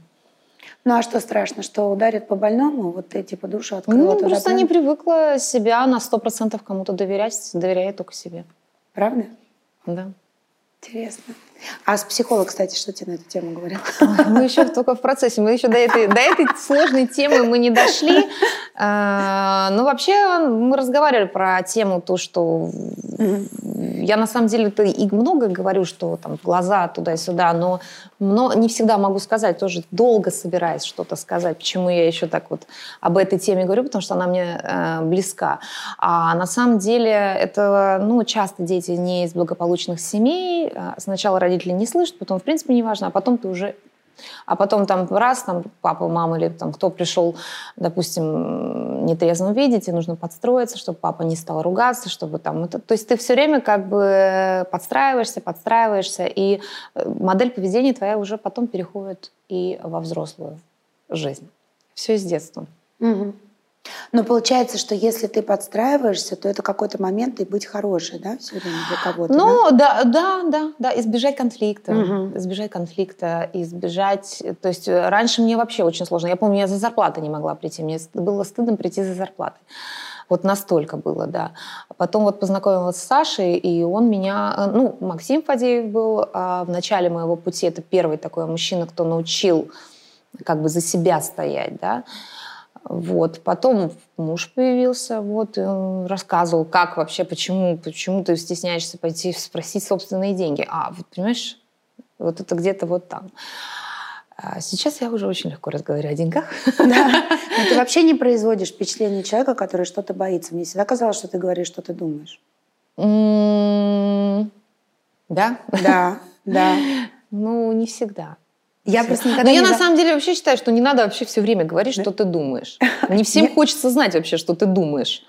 Ну, а что страшно, что ударят по больному? Вот ты типа душу открыла. Ну, туда просто прям? не привыкла себя на 100% кому-то доверять, доверяю только себе. Правда? Да. Интересно. А с психолог, кстати, что тебе на эту тему говорил? Мы еще только в процессе, мы еще до этой, до этой сложной темы мы не дошли. А, Но вообще мы разговаривали про тему то, что я на самом деле и много говорю, что там глаза туда-сюда, но, но не всегда могу сказать, тоже долго собираюсь что-то сказать, почему я еще так вот об этой теме говорю, потому что она мне э, близка. А на самом деле это, ну, часто дети не из благополучных семей, А сначала родители не слышат, потом, в принципе, неважно, а потом ты уже а потом там раз, там папа, мама или там кто пришел, допустим, нетрезвым видеть, и нужно подстроиться, чтобы папа не стал ругаться, чтобы там... Это, то есть ты все время как бы подстраиваешься, подстраиваешься, и э, модель поведения твоя уже потом переходит и во взрослую жизнь. Все из детства. Мгм. Но получается, что если ты подстраиваешься, то это какой-то момент и быть хорошей, да, все время для кого-то. Ну, да, да, да, да, избежать конфликта, Мгм. избежать конфликта, избежать, то есть э, раньше мне вообще очень сложно, я помню, я за зарплатой не могла прийти, мне было стыдно прийти за зарплатой. Вот настолько было, да. Потом вот познакомилась с Сашей, и он меня... э, Ну, Максим Фадеев был а в начале моего пути. Это первый такой мужчина, кто научил как бы за себя стоять, да. Вот. Потом муж появился, вот, и он рассказывал, как вообще, почему, почему ты стесняешься пойти спросить собственные деньги. А, вот, понимаешь, вот это где-то вот там. А сейчас я уже очень легко разговариваю о деньгах. Да. Но ты вообще не производишь впечатление человека, который что-то боится. Мне всегда казалось, что ты говоришь, что ты думаешь. Да? Да, да. Ну, не всегда. Я просто Но никогда я не... на самом деле вообще считаю, что не надо вообще все время говорить, что ты думаешь. Не всем хочется знать вообще, что ты думаешь.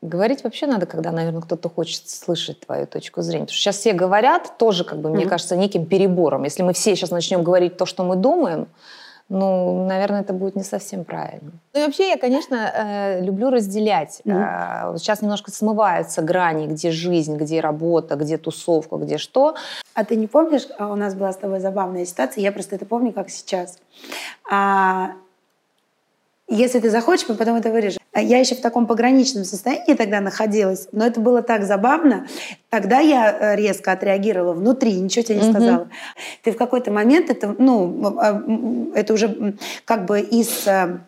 Говорить вообще надо, когда, наверное, кто-то хочет слышать твою точку зрения. Потому что сейчас все говорят тоже, как бы, мне кажется, неким перебором. Если мы все сейчас начнем говорить то, что мы думаем, ну, наверное, это будет не совсем правильно. Ну и вообще я, конечно, э, люблю разделять. Э, вот Сейчас немножко смываются грани, где жизнь, где работа, где тусовка, где что. А ты не помнишь, а у нас была с тобой забавная ситуация, я просто это помню, как сейчас. А, если ты захочешь, мы потом это вырежем. А Я еще в таком пограничном состоянии тогда находилась, но это было так забавно. Тогда я э, резко отреагировала внутри, ничего тебе не сказала. Ты в какой-то момент, это, ну, а, это уже как бы из э,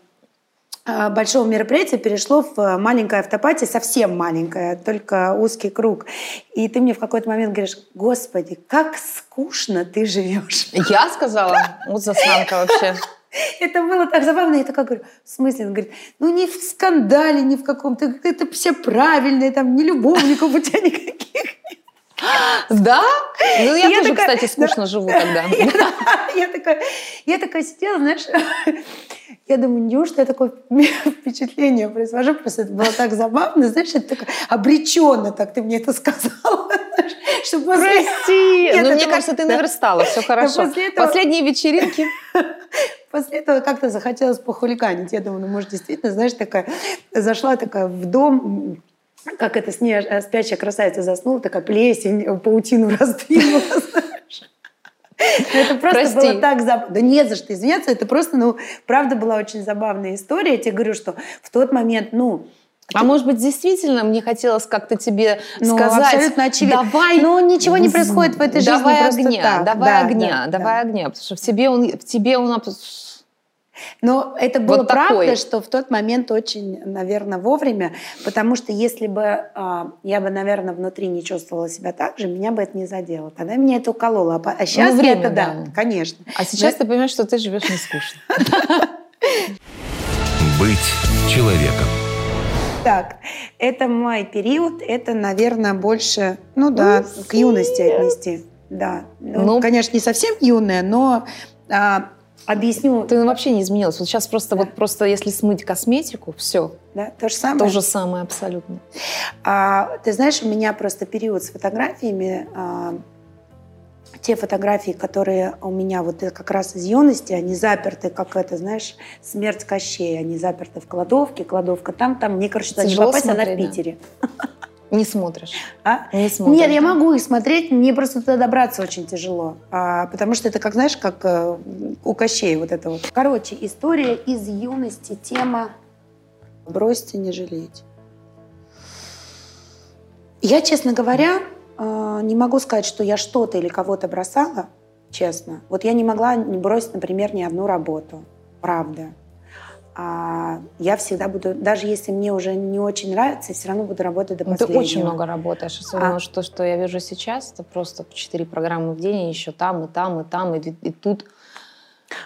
а, большого мероприятия перешло в маленькое автопати, совсем маленькое, только узкий круг. И ты мне в какой-то момент говоришь, господи, как скучно ты живешь. Я сказала, вот засранка вообще. Это было так забавно. Я такая говорю, в смысле? Он говорит, ну не в скандале, ни в каком. Ты, это все правильные, там, ни любовников у тебя никаких. Да? Ну, я, Я тоже, такая, кстати, скучно живу тогда. Я такая, я такая сидела, знаешь, я думаю, неужто я такое впечатление произвожу? Просто это было так забавно, знаешь, это такое обреченно так ты мне это сказала. Что после... Прости. Нет, Ну, мне кажется, ты да. наверстала, все хорошо. после этого- Последние вечеринки. После этого как-то захотелось похулиганить. Я думаю, ну, может, действительно, знаешь, такая, зашла такая в дом, как это с ней э, спящая красавица заснула, такая плесень, э, паутину раздвинула, знаешь. Это просто Прости. было так забавно. Да нет за что извиняться, это просто, ну, правда была очень забавная история. Я тебе говорю, что в тот момент, ну, А может быть, действительно, мне хотелось как-то тебе Ну, сказать, абсолютно очевидно. давай... Но ничего не происходит в этой жизни давай просто огня, так. давай Да, огня, да, давай да. огня, потому что в тебе он, в тебе он абс- Но это было Вот правда, такой. что в тот момент очень, наверное, вовремя, потому что если бы а, я бы, наверное, внутри не чувствовала себя так же, меня бы это не задело. Тогда меня это укололо. А, а сейчас Ну, время, это да, да. конечно. А сейчас ты понимаешь, что ты живешь не скучно. Быть человеком. Так, это мой период, это, наверное, больше, ну да, к юности отнести. Да, ну, Ну, конечно, не совсем юная, но а, объясню, Ты вообще не изменилась. Вот сейчас просто вот просто если смыть косметику, все, да, то же самое. то же самое абсолютно. А, ты знаешь, у меня просто период с фотографиями. а, те фотографии, которые у меня вот как раз из юности, они заперты, как это, знаешь, смерть Кощея. Они заперты в кладовке, кладовка там, там. Мне, короче, туда не попасть, она в смотреть, да? Не смотришь. А? Не смотришь. Нет, я могу их смотреть, мне просто туда добраться очень тяжело. А, потому что это, как знаешь, как э, у Кощея вот это вот. Короче, история из юности, тема «Бросьте, не жалейте». Я, честно говоря, э, не могу сказать, что я что-то или кого-то бросала, честно. Вот я не могла не бросить, например, ни одну работу. Правда. А я всегда буду, даже если мне уже не очень нравится, все равно буду работать до Ну, Ты последнего. очень много работаешь, особенно А. что, что я вижу сейчас, это просто четыре программы в день, и еще там, и там, и там, и, и тут.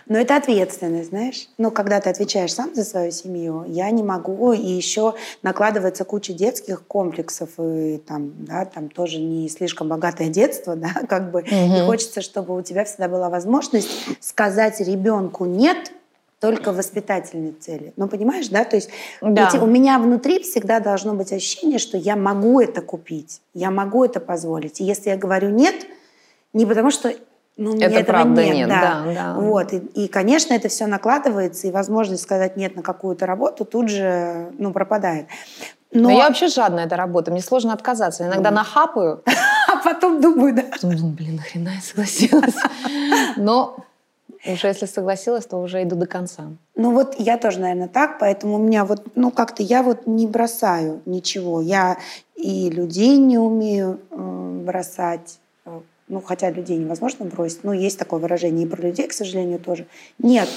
Но это ответственность, знаешь. Ну, когда ты отвечаешь сам за свою семью, я не могу. И еще накладывается куча детских комплексов. И там, да, там тоже не слишком богатое детство, да, как бы. И Мгм. хочется, чтобы у тебя всегда была возможность сказать ребенку «нет», только воспитательной цели. Ну, понимаешь, да? То есть Да. ведь у меня внутри всегда должно быть ощущение, что я могу это купить, я могу это позволить. И если я говорю «нет», не потому что ну, Это этого правда нет, нет, да. да, да. Вот. И, и, конечно, это все накладывается, и возможность сказать «нет» на какую-то работу тут же ну, пропадает. Но, Но, я вообще жадная эта работа, мне сложно отказаться. Иногда нахапаю, а потом думаю, да. потом думаю, блин, нахрена я согласилась. Но Уже если согласилась, то уже иду до конца. Ну вот я тоже, наверное, так, поэтому у меня вот, ну как-то я вот не бросаю ничего. Я и людей не умею бросать. Ну, хотя людей невозможно бросить. Ну, есть такое выражение и про людей, к сожалению, тоже. Нет,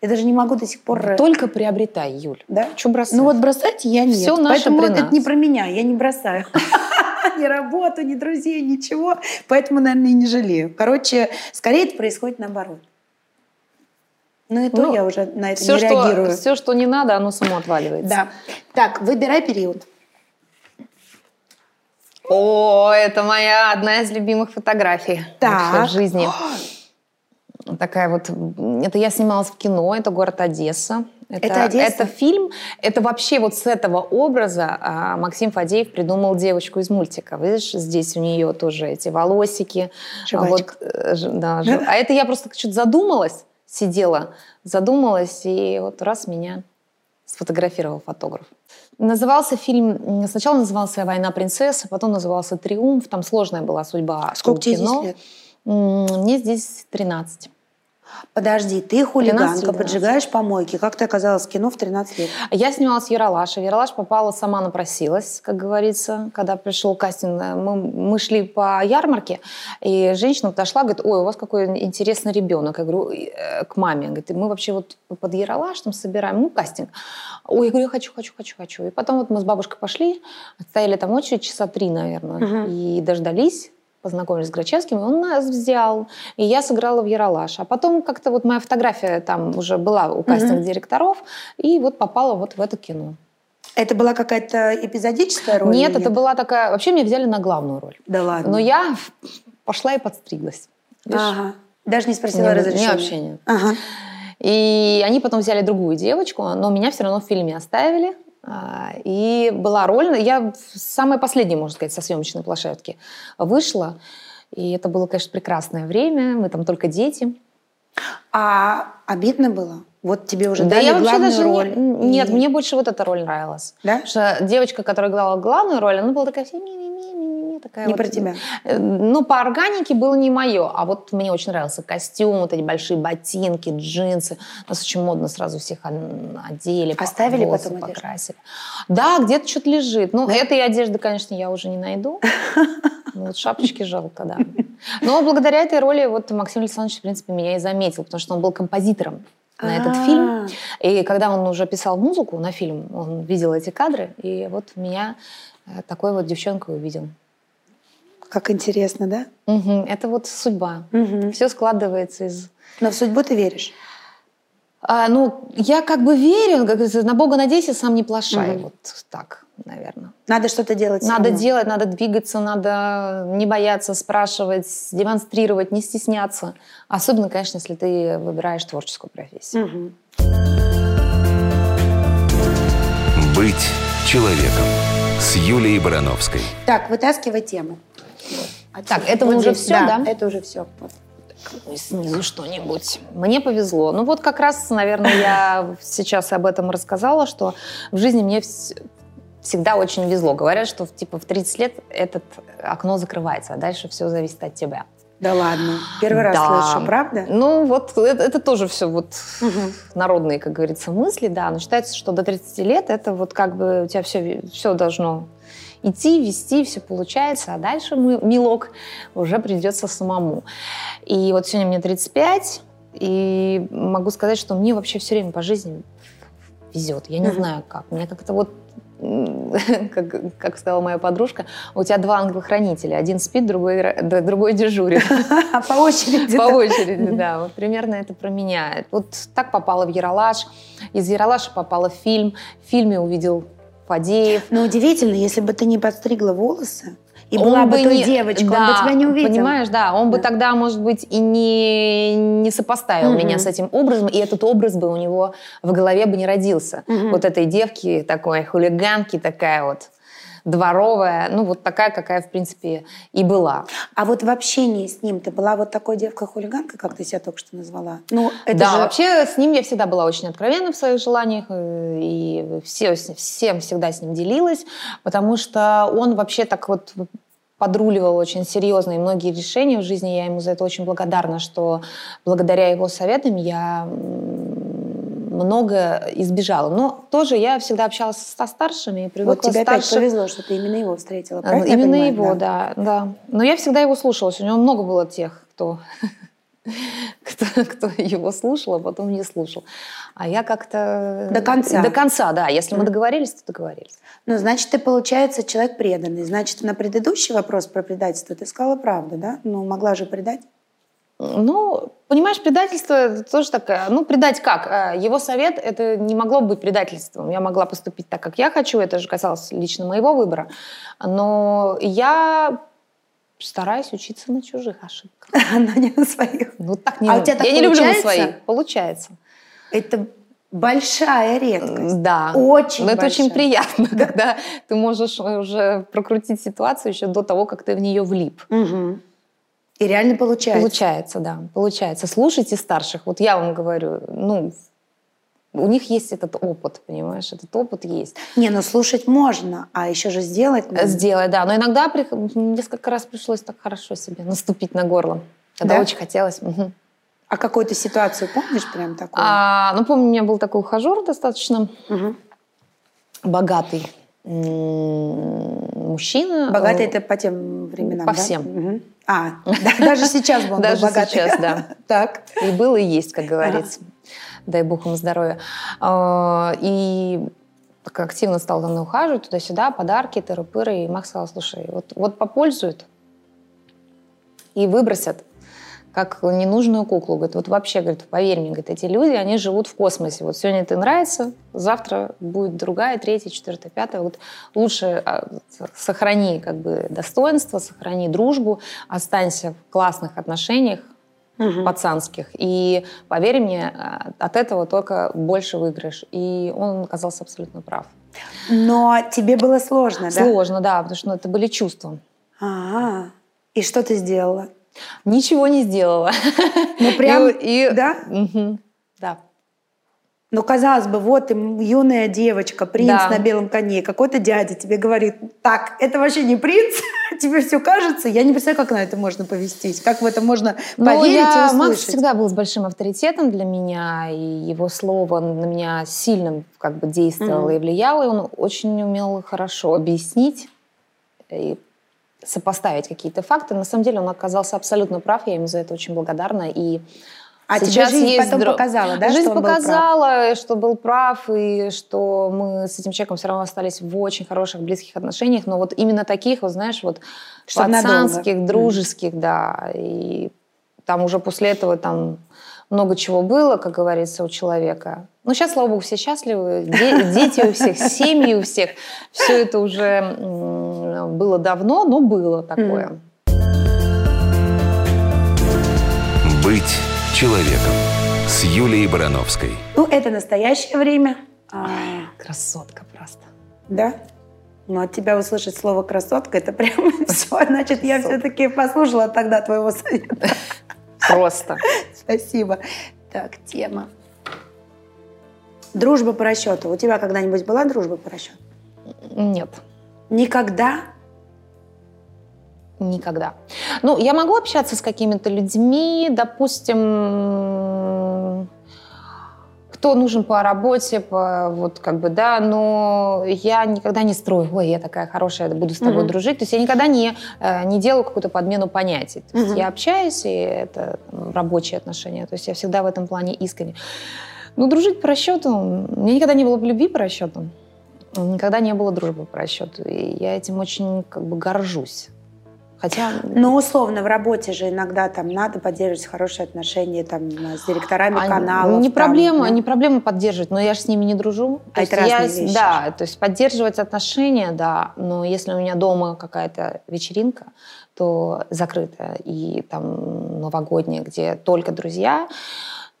я даже не могу до сих пор... Только приобретай, Юль. Да? Что бросать? Ну вот бросать я нет. Всё наше Поэтому при это нас. не про меня, я не бросаю. Ни работу, ни друзей, ничего. Поэтому, наверное, и не жалею. Короче, скорее это происходит наоборот. Ну и то Ну, я уже на это все, не что, реагирую. все, что не надо, оно само отваливается. Да. Так, выбирай период. О, это моя одна из любимых фотографий Так. в жизни. Такая вот, это я снималась в кино, это город Одесса. Это Одесса? Это фильм, это вообще вот с этого образа а, Максим Фадеев придумал девочку из мультика. Видишь, здесь у нее тоже эти волосики. А Жвачка. вот, э, да, а это я просто что-то задумалась, сидела, задумалась, и вот раз меня сфотографировал фотограф. Назывался фильм, сначала назывался «Война принцессы», потом назывался «Триумф». Там сложная была судьба Сколько у тебе здесь лет? Мне здесь 13. Подожди, ты 13 хулиганка, или 12. поджигаешь помойки. Как ты оказалась в кино в 13 лет? Я снималась в Яралаше. В Яралаш попала, сама напросилась, как говорится, когда пришел кастинг. Мы, мы шли по ярмарке, и женщина подошла, говорит, ой, у вас какой интересный ребенок. Я говорю, «Э, к маме. Говорит, мы вообще вот под Яралаш там собираем, ну, кастинг. Ой, я говорю, хочу, хочу, хочу, хочу. И потом вот мы с бабушкой пошли, стояли там очередь часа три, наверное, и дождались познакомились с Грачевским, и он нас взял, и я сыграла в Яралаш. А потом как-то вот моя фотография там уже была у кастинг-директоров, и вот попала вот в это кино. Это была какая-то эпизодическая роль? нет, это была такая... Вообще меня взяли на главную роль. Да ладно. Но я пошла и подстриглась. Видишь? Ага. Даже не спросила Не, разрешения? не, вообще нет. Ага. И они потом взяли другую девочку, но меня все равно в фильме оставили. А, И была роль, я самая последняя, можно сказать, со съемочной площадки вышла. И это было, конечно, прекрасное время. Мы там только дети. А обидно было? Вот тебе уже да дали я вообще главную даже не- роль. Нет, и- мне больше вот эта роль нравилась. Да? Потому что девочка, которая играла главную роль, она была такая вся ми-ми-ми-ми-ми, такая Не вот, про тебя. э, Ну, по органике было не мое. А вот мне очень нравился костюм, вот эти большие ботинки, джинсы. Нас очень модно сразу всех одели. Оставили волосы потом одежду? покрасили. Да, где-то что-то лежит. Ну, этой одежды, конечно, я уже не найду. Ну, вот шапочки жалко, да. Но благодаря этой роли вот Максим Александрович, в принципе, меня и заметил, потому что он был композитором на этот А. фильм. И когда он уже писал музыку на фильм, он видел эти кадры, и вот меня э, такой вот девчонкой увидел. Как интересно, да? Мгм. Это вот судьба. Мгм. Все складывается из... Но в судьбу ты веришь? А, ну, я как бы верю, как говорится, на Бога надейся, сам не плашай. Мгм. Вот так, наверное. Надо что-то делать. Надо самому. делать, надо двигаться, надо не бояться спрашивать, демонстрировать, не стесняться. Особенно, конечно, если ты выбираешь творческую профессию. Мгм. Быть человеком с Юлией Барановской. Так, вытаскивай тему. Так, это уже здесь, всё, да? Это уже все. И снизу что-нибудь. Мне повезло. Ну вот как раз, наверное, я сейчас об этом рассказала, что в жизни мне вс- всегда очень везло. Говорят, что типа в 30 лет этот окно закрывается, а дальше все зависит от тебя. Да ладно. Первый раз Да. слышу, правда? Ну вот это, это тоже все вот Мгм. народные, как говорится, мысли, да. Но считается, что до 30 лет это вот как бы у тебя все, все должно идти, вести, все получается, а дальше, мы, милок, уже придется самому. И вот сегодня мне 35, и могу сказать, что мне вообще все время по жизни везет. Я не Мгм. знаю как. Мне как-то вот как, как сказала моя подружка, у тебя два ангела-хранителя. Один спит, другой, другой дежурит. По очереди. По очереди, да. Вот примерно это про меня. Вот так попала в Яралаш. Из Яралаша попала в фильм. В фильме увидел Фадеев. Но удивительно, если бы ты не подстригла волосы, и Он была бы той не- девочкой, он да, бы тебя не увидел. Понимаешь, да, он бы Да. тогда, может быть, и не, не сопоставил Мгм. меня с этим образом, и этот образ бы у него в голове бы не родился. Мгм. Вот этой девки, такой хулиганки, такая вот дворовая, ну вот такая, какая, в принципе, и была. А вот в общении с ним ты была вот такой девкой-хулиганкой, как ты себя только что назвала? Ну, это да, же... вообще с ним я всегда была очень откровенна в своих желаниях, э, и все, всем всегда с ним делилась, потому что он вообще так вот подруливал очень серьезно, и многие решения в жизни, я ему за это очень благодарна, что благодаря его советам я много избежала. Но тоже я всегда общалась со старшими привыкла Вот тебе старших. опять повезло, что ты именно его встретила. А, правильно Именно понимаю? его, да. да, Но я всегда его слушалась. У него много было тех, кто, кто, кто его слушал, а потом не слушал. А я как-то... До конца. До конца, да. Если мы договорились, то договорились. Ну, значит, ты, получается, человек преданный. Значит, на предыдущий вопрос про предательство ты сказала правду, да? Ну, могла же предать. Ну, понимаешь, предательство это тоже такая... Ну, предать как? А, Его совет, это не могло быть предательством. Я могла поступить так, как я хочу. Это же касалось лично моего выбора. Но я стараюсь учиться на чужих ошибках. Но не на своих. Ну, так не... А у тебя так я не люблю на получается? своих. Получается. Это большая редкость. Да. Очень Но это большая. очень приятно, когда ты можешь уже прокрутить ситуацию еще до того, как ты в нее влип. Мгм. И реально получается. Получается, да, получается. Слушайте старших. Вот я вам говорю, ну, у них есть этот опыт, понимаешь, этот опыт есть. Не, ну слушать можно, а еще же сделать надо. Сделай, да. Но иногда прих- несколько раз пришлось так хорошо себе наступить на горло. Когда Да? очень хотелось. Мгм. А какую-то ситуацию помнишь прям такую? А, ну, помню, у меня был такой ухажер достаточно Мгм. богатый мужчина. Богатый Э, это по тем временам, по да? всем. Мгм. А, да, даже сейчас был Даже богатый. сейчас, да. Так. И был, и есть, как говорится. Дай бог ему здоровья. А, И активно стал за мной ухаживать туда-сюда, подарки, тыры-пыры. И Макс сказал, слушай, вот, вот попользуют и выбросят как ненужную куклу. Говорит, вот вообще, говорит, поверь мне, говорит, эти люди, они живут в космосе. Вот сегодня ты нравится, завтра будет другая, третья, четвертая, пятая. Вот лучше а, сохрани как бы достоинство, сохрани дружбу, останься в классных отношениях, Мгм. пацанских. И поверь мне, а, от этого только больше выиграешь. И он оказался абсолютно прав. Но тебе было сложно, да? Сложно, да, потому что ну, это были чувства. А, и что ты сделала? Ничего не сделала. Ну прям, И- и- да? Мгм. Да. Ну, казалось бы, вот юная девочка, принц Да. на белом коне, какой-то дядя тебе говорит, так, это вообще не принц, тебе все кажется. Я не представляю, как на это можно повестись, как в это можно Ну, поверить я- и Макс всегда был с большим авторитетом для меня, и его слово на меня сильно как бы действовало Мгм. и влияло, и он очень умел хорошо объяснить и сопоставить какие-то факты. На самом деле он оказался абсолютно прав, я ему за это очень благодарна. И А тебе сейчас жизнь есть потом дро- показала, да, Жизнь что он был прав? показала, что был прав, и что мы с этим человеком все равно остались в очень хороших, близких отношениях, но вот именно таких, вот знаешь, вот надолго. пацанских, Мгм. дружеских, да, и там уже после этого там много чего было, как говорится, у человека. Ну, сейчас, слава богу, все счастливы, де- дети у всех, семьи у всех. Все это уже было давно, но было такое. Быть человеком с Юлией Барановской. Ну, это настоящее время. А, Красотка просто. да? Ну, от тебя услышать слово «красотка» — это прям все. Значит, я все-таки послушала тогда твоего совета. Просто. Спасибо. Так, тема. Дружба по расчету. У тебя когда-нибудь была дружба по расчету? Нет. Никогда? Никогда. Ну, я могу общаться с какими-то людьми, допустим, кто нужен по работе, по, вот как бы, да, но я никогда не строю, ой, я такая хорошая, буду с тобой Мгм. дружить. То есть я никогда не, э, не делаю какую-то подмену понятий. То есть Мгм. я общаюсь, и это там, рабочие отношения. То есть я всегда в этом плане искренне. Ну, дружить по расчету, у меня никогда не было любви по расчету, никогда не было дружбы по расчету. И я этим очень как бы горжусь. Хотя Ну, условно, в работе же иногда там надо поддерживать хорошие отношения там с директорами А, каналов. Не там, проблема, да? не проблема поддерживать, но я же с ними не дружу. А То есть это я разные с- вещи. Да, то есть поддерживать отношения, да, но если у меня дома какая-то вечеринка, то закрытая, и там новогодняя, где только друзья,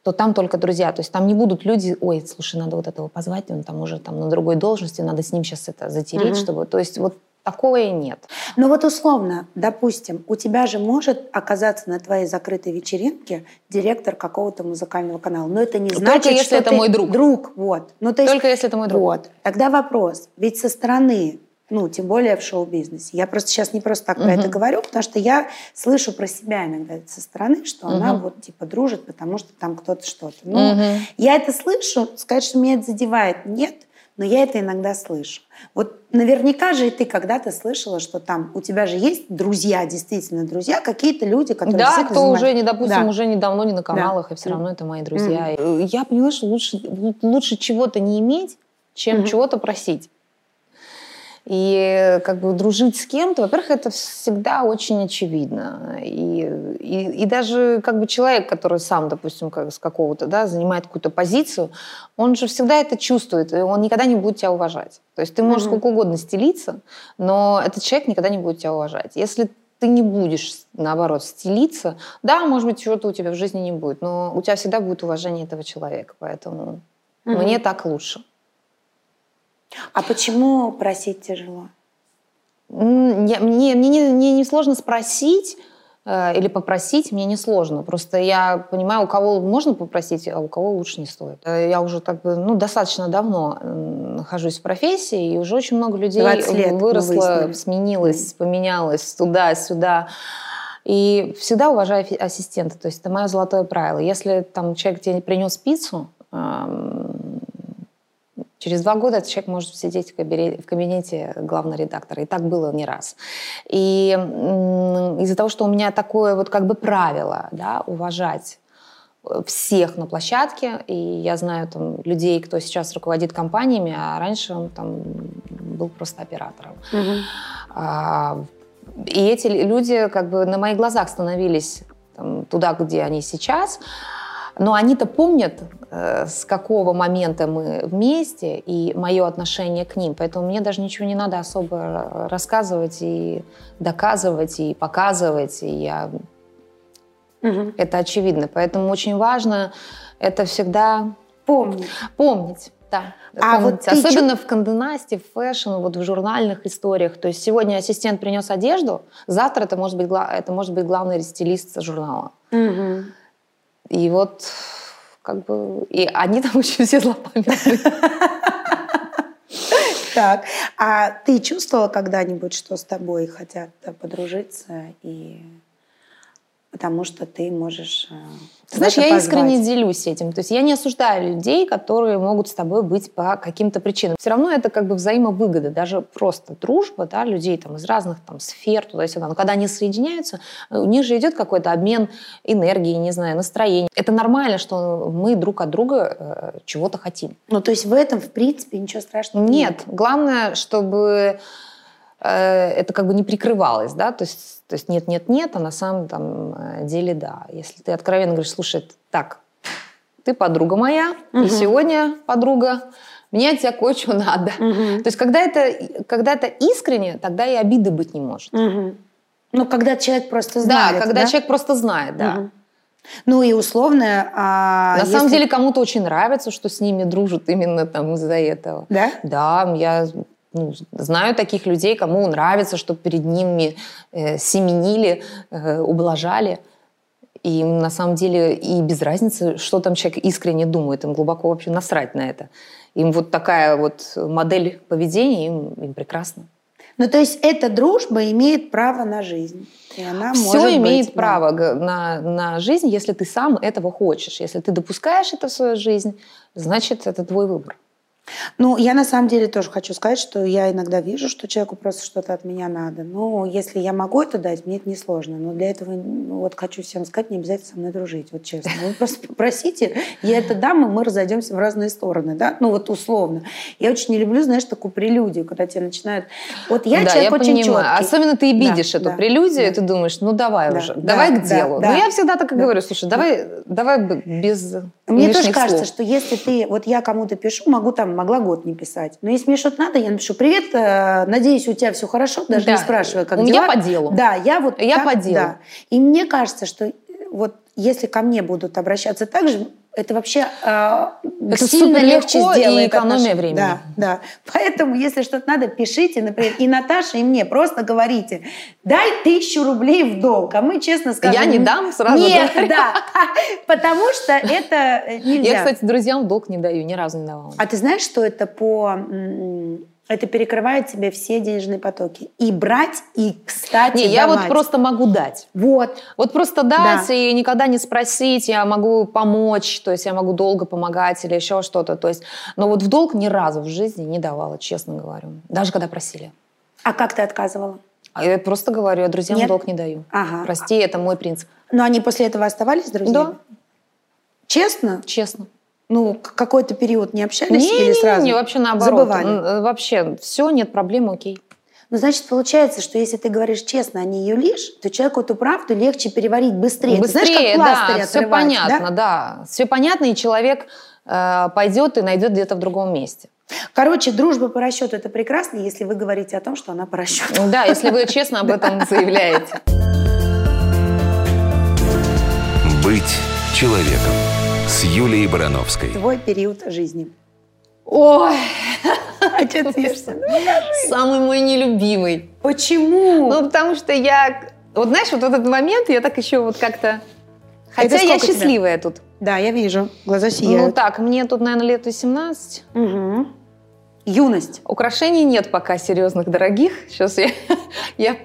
то там только друзья. То есть там не будут люди, ой, слушай, надо вот этого позвать, он там уже там на другой должности, надо с ним сейчас это затереть, Мгм. чтобы... То есть вот такого и нет. Ну вот условно, допустим, у тебя же может оказаться на твоей закрытой вечеринке директор какого-то музыкального канала. Но это не Только значит, если что это ты мой друг. Друг, вот. Ну, то есть, Только если это мой друг. Вот. Тогда вопрос. Ведь со стороны Ну, тем более в шоу-бизнесе. Я просто сейчас не просто так про это говорю, потому что я слышу про себя иногда со стороны, что она вот типа дружит, потому что там кто-то что-то. Ну, я это слышу, сказать, что меня это задевает, нет, но я это иногда слышу. Вот наверняка же и ты когда-то слышала, что там у тебя же есть друзья, действительно друзья, какие-то люди, которые Да, кто занимаются- уже, не, допустим, Да. уже недавно не на каналах, и все равно это мои друзья. Э, Я поняла, что лучше, лучше чего-то не иметь, чем чего-то просить. И как бы дружить с кем-то, во-первых, это всегда очень очевидно. И, и, и даже как бы человек, который сам, допустим, как, с какого-то, да, занимает какую-то позицию, он же всегда это чувствует, и он никогда не будет тебя уважать. То есть ты можешь сколько угодно стелиться, но этот человек никогда не будет тебя уважать. Если ты не будешь, наоборот, стелиться, да, может быть, чего-то у тебя в жизни не будет, но у тебя всегда будет уважение этого человека, поэтому мне так лучше. А почему просить тяжело? М, я- Мне, мне, не, мне не сложно спросить э, или попросить, мне не сложно. Просто я понимаю, у кого можно попросить, а у кого лучше не стоит. Э, Я уже так бы, ну, достаточно давно нахожусь в профессии, и уже очень много людей 20 лет выросло, сменилось, поменялось туда-сюда. И всегда уважаю ассистента. То есть это мое золотое правило. Если там человек тебе принес пиццу, эм, Через два года этот человек может сидеть в кабине- в кабинете главного редактора. И так было не раз. И из-за того, что у меня такое вот как бы правило, да, уважать э, всех на площадке, и я знаю там людей, кто сейчас руководит компаниями, а раньше он там был просто оператором. А, И эти люди как бы на моих глазах становились там, туда, где они сейчас. Но они-то помнят, с какого момента мы вместе и мое отношение к ним. Поэтому мне даже ничего не надо особо ра- рассказывать и доказывать, и показывать. И я... Это очевидно. Поэтому очень важно это всегда Помню. Помнить, да. А помнить. вот Особенно в Condé Nast е, в fashion, вот в журнальных историях. То есть сегодня ассистент принес одежду, завтра это может быть, гла- это может быть главный стилист журнала. И вот как бы... И они там очень все злопамятные. Так, а ты чувствовала когда-нибудь, что с тобой хотят э, подружиться и потому что ты можешь э, Ты знаешь, я позвать? искренне делюсь этим. То есть я не осуждаю людей, которые могут с тобой быть по каким-то причинам. Все равно это как бы взаимовыгода. Даже просто дружба да, людей там, из разных там, сфер туда-сюда. Но когда они соединяются, у них же идет какой-то обмен энергией, не знаю, настроением. Это нормально, что мы друг от друга э, чего-то хотим. Ну, то есть в этом, в принципе, ничего страшного Нет, главное, чтобы э, это как бы не прикрывалось, да, то есть, то есть нет, нет, нет, а на самом там, э, деле да. Если ты откровенно говоришь, слушай, так, ты подруга моя, и сегодня подруга, мне от тебя кое-что надо. То есть когда это, когда это искренне, тогда и обиды быть не может. Мгм. Ну, когда человек просто знает. да, когда человек просто знает, да. Мгм. Ну и условно... а, На самом если- деле кому-то очень нравится, что с ними дружат именно там из-за этого. Да? Да, я ну, знаю таких людей, кому нравится, что перед ними э, семенили, э, ублажали. И им на самом деле и без разницы, что там человек искренне думает. Им глубоко вообще насрать на это. Им вот такая вот модель поведения, им, им прекрасно. Ну, то есть эта дружба имеет право на жизнь. И она Все может имеет быть, да. право г- на, на жизнь, если ты сам этого хочешь. Если ты допускаешь это в свою жизнь, значит, это твой выбор. Ну, я на самом деле тоже хочу сказать, что я иногда вижу, что человеку просто что-то от меня надо. Но если я могу это дать, мне это несложно. Но для этого, ну, вот хочу всем сказать, не обязательно со мной дружить, вот честно. Вы просто попросите, я это дам, и мы разойдемся в разные стороны, да? Ну, вот условно. Я очень не люблю, знаешь, такую прелюдию, когда тебе начинают... Вот я да, человек я очень понимаю. чёткий. Особенно ты и Да, эту да, прелюдию, да. и ты думаешь, ну давай Да, уже, да, давай к да, делу. да. Но я всегда так и говорю, слушай, давай, давай без Мне тоже кажется, слов. что если ты, вот я кому-то пишу, могу там, могла год не писать. Но если мне что-то надо, я напишу, привет, э, надеюсь, у тебя все хорошо, даже Да. не спрашивая, как У меня дела. по делу. Да, я вот Я так- по делу. Да. И мне кажется, что э, вот если ко мне будут обращаться так же, это вообще э, Это сильно супер легче легко и сделает экономия времени. Да, да. Поэтому, если что-то надо, пишите, например, и Наташе, и мне, просто говорите, дай тысячу рублей в долг, а мы честно скажем... Я не дам, сразу Нет, говорю. да, потому что это э, нельзя. Я, кстати, друзьям в долг не даю, ни разу не давала. А ты знаешь, что это по Это перекрывает тебе все денежные потоки. И брать, и, кстати, Не, я вот давать. просто могу дать. Вот. Вот просто дать Да. и никогда не спросить, я могу помочь, то есть я могу долго помогать или еще что-то. То есть, но вот в долг ни разу в жизни не давала, честно говорю. Даже когда просили. А как ты отказывала? А я просто говорю, я друзьям Нет? долг не даю. Ага. Прости, это мой принцип. Но они после этого оставались друзьями? Да. Честно? Честно. Ну, какой-то период не общались Не, или не, сразу? не, вообще наоборот. Забывали? Э, Вообще, все, нет проблем, окей. Ну, значит, получается, что если ты говоришь честно, а не юлишь, то человеку эту правду легче переварить быстрее. Ты знаешь, Быстрее, как да, все понятно, да? Все понятно, и человек э, пойдет и найдет где-то в другом месте. Короче, дружба по расчету – это прекрасно, если вы говорите о том, что она по расчету. Ну Да, если вы честно об этом заявляете. Быть человеком с Юлией Барановской. Твой период жизни. Ой, А что ты смеешься? самый мой нелюбимый. Почему? Ну, потому что я... Вот знаешь, вот этот момент я так еще вот как-то... Хотя я счастливая тут. да, я вижу. Глаза Ну сияют. так, мне тут, наверное, лет 18. Мгм. Юность. Украшений нет пока серьезных, дорогих. Сейчас я, я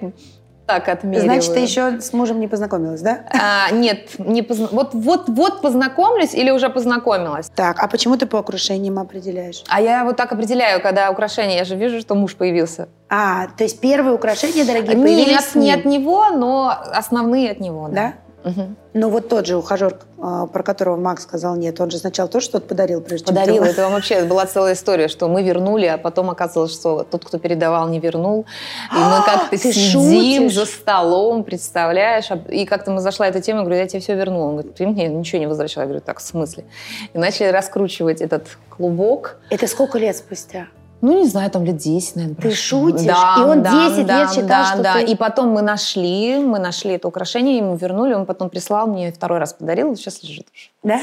так отмериваю. Значит, ты еще с мужем не познакомилась, да? А, нет, не позна- вот, вот, вот познакомлюсь или уже познакомилась. Так, а почему ты по украшениям определяешь? А я вот так определяю, когда украшения, я же вижу, что муж появился. А, то есть первые украшения дорогие появились с не от него, но основные от него. да? Мгм. Ну вот тот же ухажер, а, про которого Макс сказал нет, он же сначала тоже что-то подарил, прежде чем Подарила. ты- Это вам вообще была целая история, что мы вернули, а потом оказалось, что тот, кто передавал, не вернул. И мы как-то Ты сидим шутишь? за столом, представляешь? а- И как-то мы зашла эта тема, говорю, я тебе все вернула. Он говорит, ты мне ничего не возвращала. Я говорю, так, в смысле? И начали раскручивать этот клубок. Это сколько лет спустя? Ну, не знаю, там лет 10, наверное. Ты прошло. шутишь? И он 10 лет считал, да, что да. ты- И потом мы нашли, мы нашли это украшение, ему вернули, он потом прислал мне, второй раз подарил, сейчас лежит уже. Да?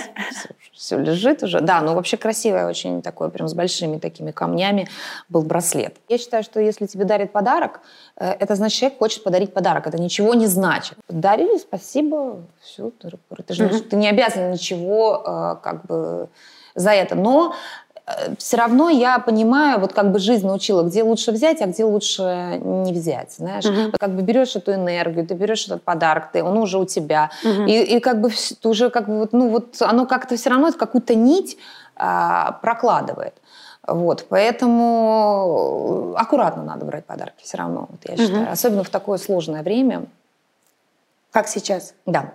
Все лежит уже. Да, ну вообще красивое, очень такое, прям с большими такими камнями был браслет. Я считаю, что если тебе дарят подарок, э, это значит, человек хочет подарить подарок. Это ничего не значит. Дарили, спасибо, все. Ты, ты же не- ты не обязан ничего э, как бы за это. Но все равно я понимаю, вот как бы жизнь научила, где лучше взять, а где лучше не взять, знаешь. Как бы берешь эту энергию, ты берешь этот подарок, ты, он уже у тебя. И, и как бы ты уже как бы вот, ну вот оно как-то все равно какую-то нить а, прокладывает. Вот, поэтому э, аккуратно надо брать подарки все равно, вот я считаю. Особенно в такое сложное время. Как сейчас? Да.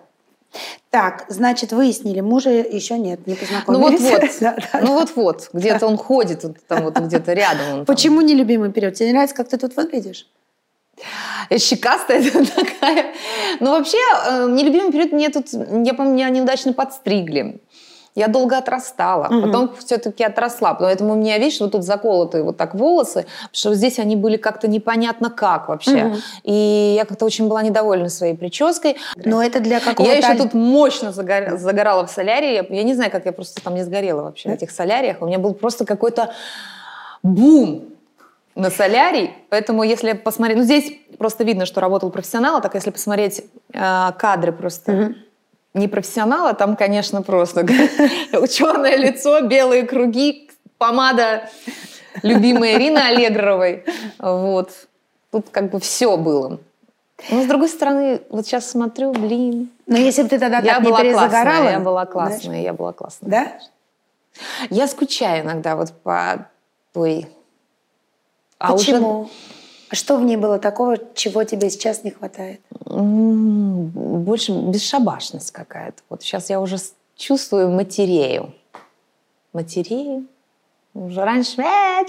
Так, значит, выяснили, мужа еще нет, не Ну вот познакомились. вот, Да, да. ну вот вот, где-то он ходит, вот там вот где-то рядом. он там. Почему нелюбимый период? Тебе не нравится, как ты тут выглядишь? Щекастая такая. Ну, вообще, э, нелюбимый период мне тут, я помню, меня неудачно подстригли. Я долго отрастала, потом все-таки отросла. Поэтому у меня, видишь, вот тут заколотые вот так волосы, потому что здесь они были как-то непонятно как вообще. И я как-то очень была недовольна своей прической. Но это для какого-то... Я еще тут мощно загор- загорала в солярии. Я, я не знаю, как я просто там не сгорела вообще в этих соляриях. У меня был просто какой-то бум на солярий. Поэтому если посмотреть... Ну, здесь просто видно, что работал профессионал. А так если посмотреть э, кадры просто не профессионала, там, конечно, просто черное лицо, белые круги, помада любимая Ирины Аллегровой. Вот. Тут как бы все было. Но, с другой стороны, вот сейчас смотрю, блин, Но если бы ты тогда я так не была классная, перезагорала... я была знаешь, классная, я была классная. Да? Я скучаю иногда вот по той... А уже, Почему? А что в ней было такого, чего тебе сейчас не хватает? больше бесшабашность какая-то. Вот сейчас я уже чувствую матерею. Матерею. Уже раньше... «Э,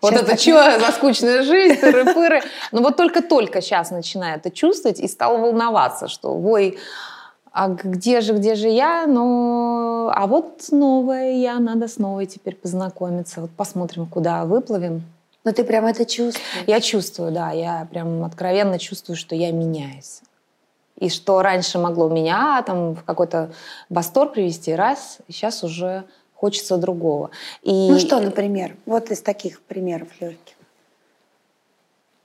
Вот это так- что за скучная жизнь, тыры-пыры. Но вот только-только сейчас начинаю это чувствовать и стала волноваться, что, ой, а где же, где же я? Ну, а вот новая я, надо с новой теперь познакомиться. Вот посмотрим, куда выплывем. Но ты прям это чувствуешь. Я чувствую, да, я прям откровенно чувствую, что я меняюсь. И что раньше могло меня там в какой-то восторг привести, раз, сейчас уже хочется другого. И, Ну что, например? Вот из таких примеров легких.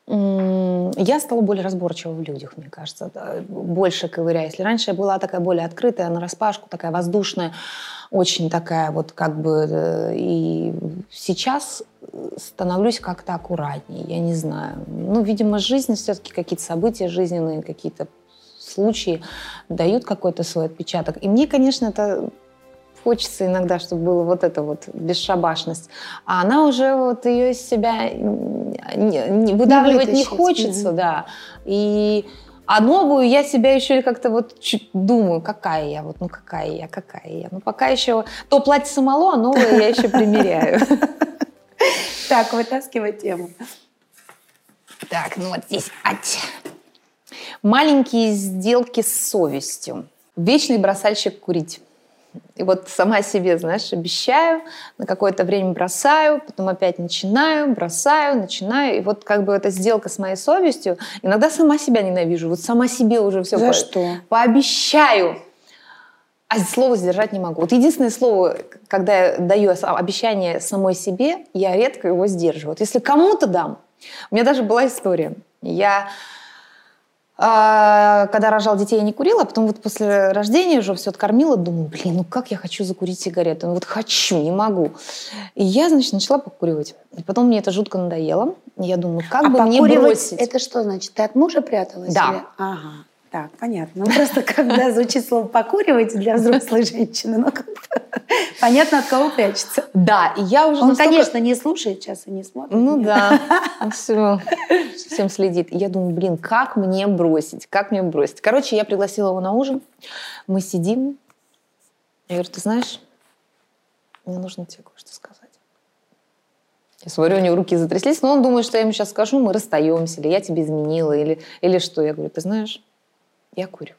Я стала более разборчива в людях, мне кажется, больше ковыряя. Если раньше я была такая более открытая, на распашку, такая воздушная, очень такая вот как бы... э, И сейчас становлюсь как-то аккуратнее, я не знаю. Ну, видимо, жизнь все-таки, какие-то события жизненные, какие-то случаи дают какой-то свой отпечаток. И мне, конечно, это хочется иногда, чтобы было вот это вот бесшабашность. А она уже вот ее из себя не, не- выдавливать не, вытащить. хочется, да. И а новую я себя еще как-то вот думаю, какая я, вот, ну какая я, какая я. Ну пока еще то платье самоло, а новое я еще примеряю. Так, вытаскивай тему. Так, ну вот здесь. ать. Маленькие сделки с совестью. Вечный бросальщик курить. И вот сама себе, знаешь, обещаю, на какое-то время бросаю, потом опять начинаю, бросаю, начинаю. И вот как бы эта сделка с моей совестью, иногда сама себя ненавижу. Вот сама себе уже все За что? пообещаю. А слово сдержать не могу. Вот единственное слово, когда я даю ос- обещание самой себе, я редко его сдерживаю. Вот если кому-то дам, у меня даже была история. Я а, когда рожал детей, я не курила, а потом вот после рождения уже все откормила, думаю, блин, ну как я хочу закурить сигарету? Ну вот хочу, не могу. И я, значит, начала покуривать. И потом мне это жутко надоело. Я думаю, как а бы мне бросить? это что значит? Ты от мужа пряталась? Да. или- Ага. Так, понятно. Ну, просто когда звучит слово «покуривать» для взрослой женщины, ну, понятно, от кого прячется. Да, и я уже Он, настолько- конечно, не слушает сейчас и не смотрит. Ну нет. да, все, всем следит. Я думаю, блин, как мне бросить? Как мне бросить? Короче, я пригласила его на ужин. Мы сидим. Я говорю, ты знаешь, мне нужно тебе кое-что сказать. Я смотрю, у него руки затряслись, но он думает, что я ему сейчас скажу, мы расстаемся, или я тебе изменила, или, или что. Я говорю, ты знаешь, я курю.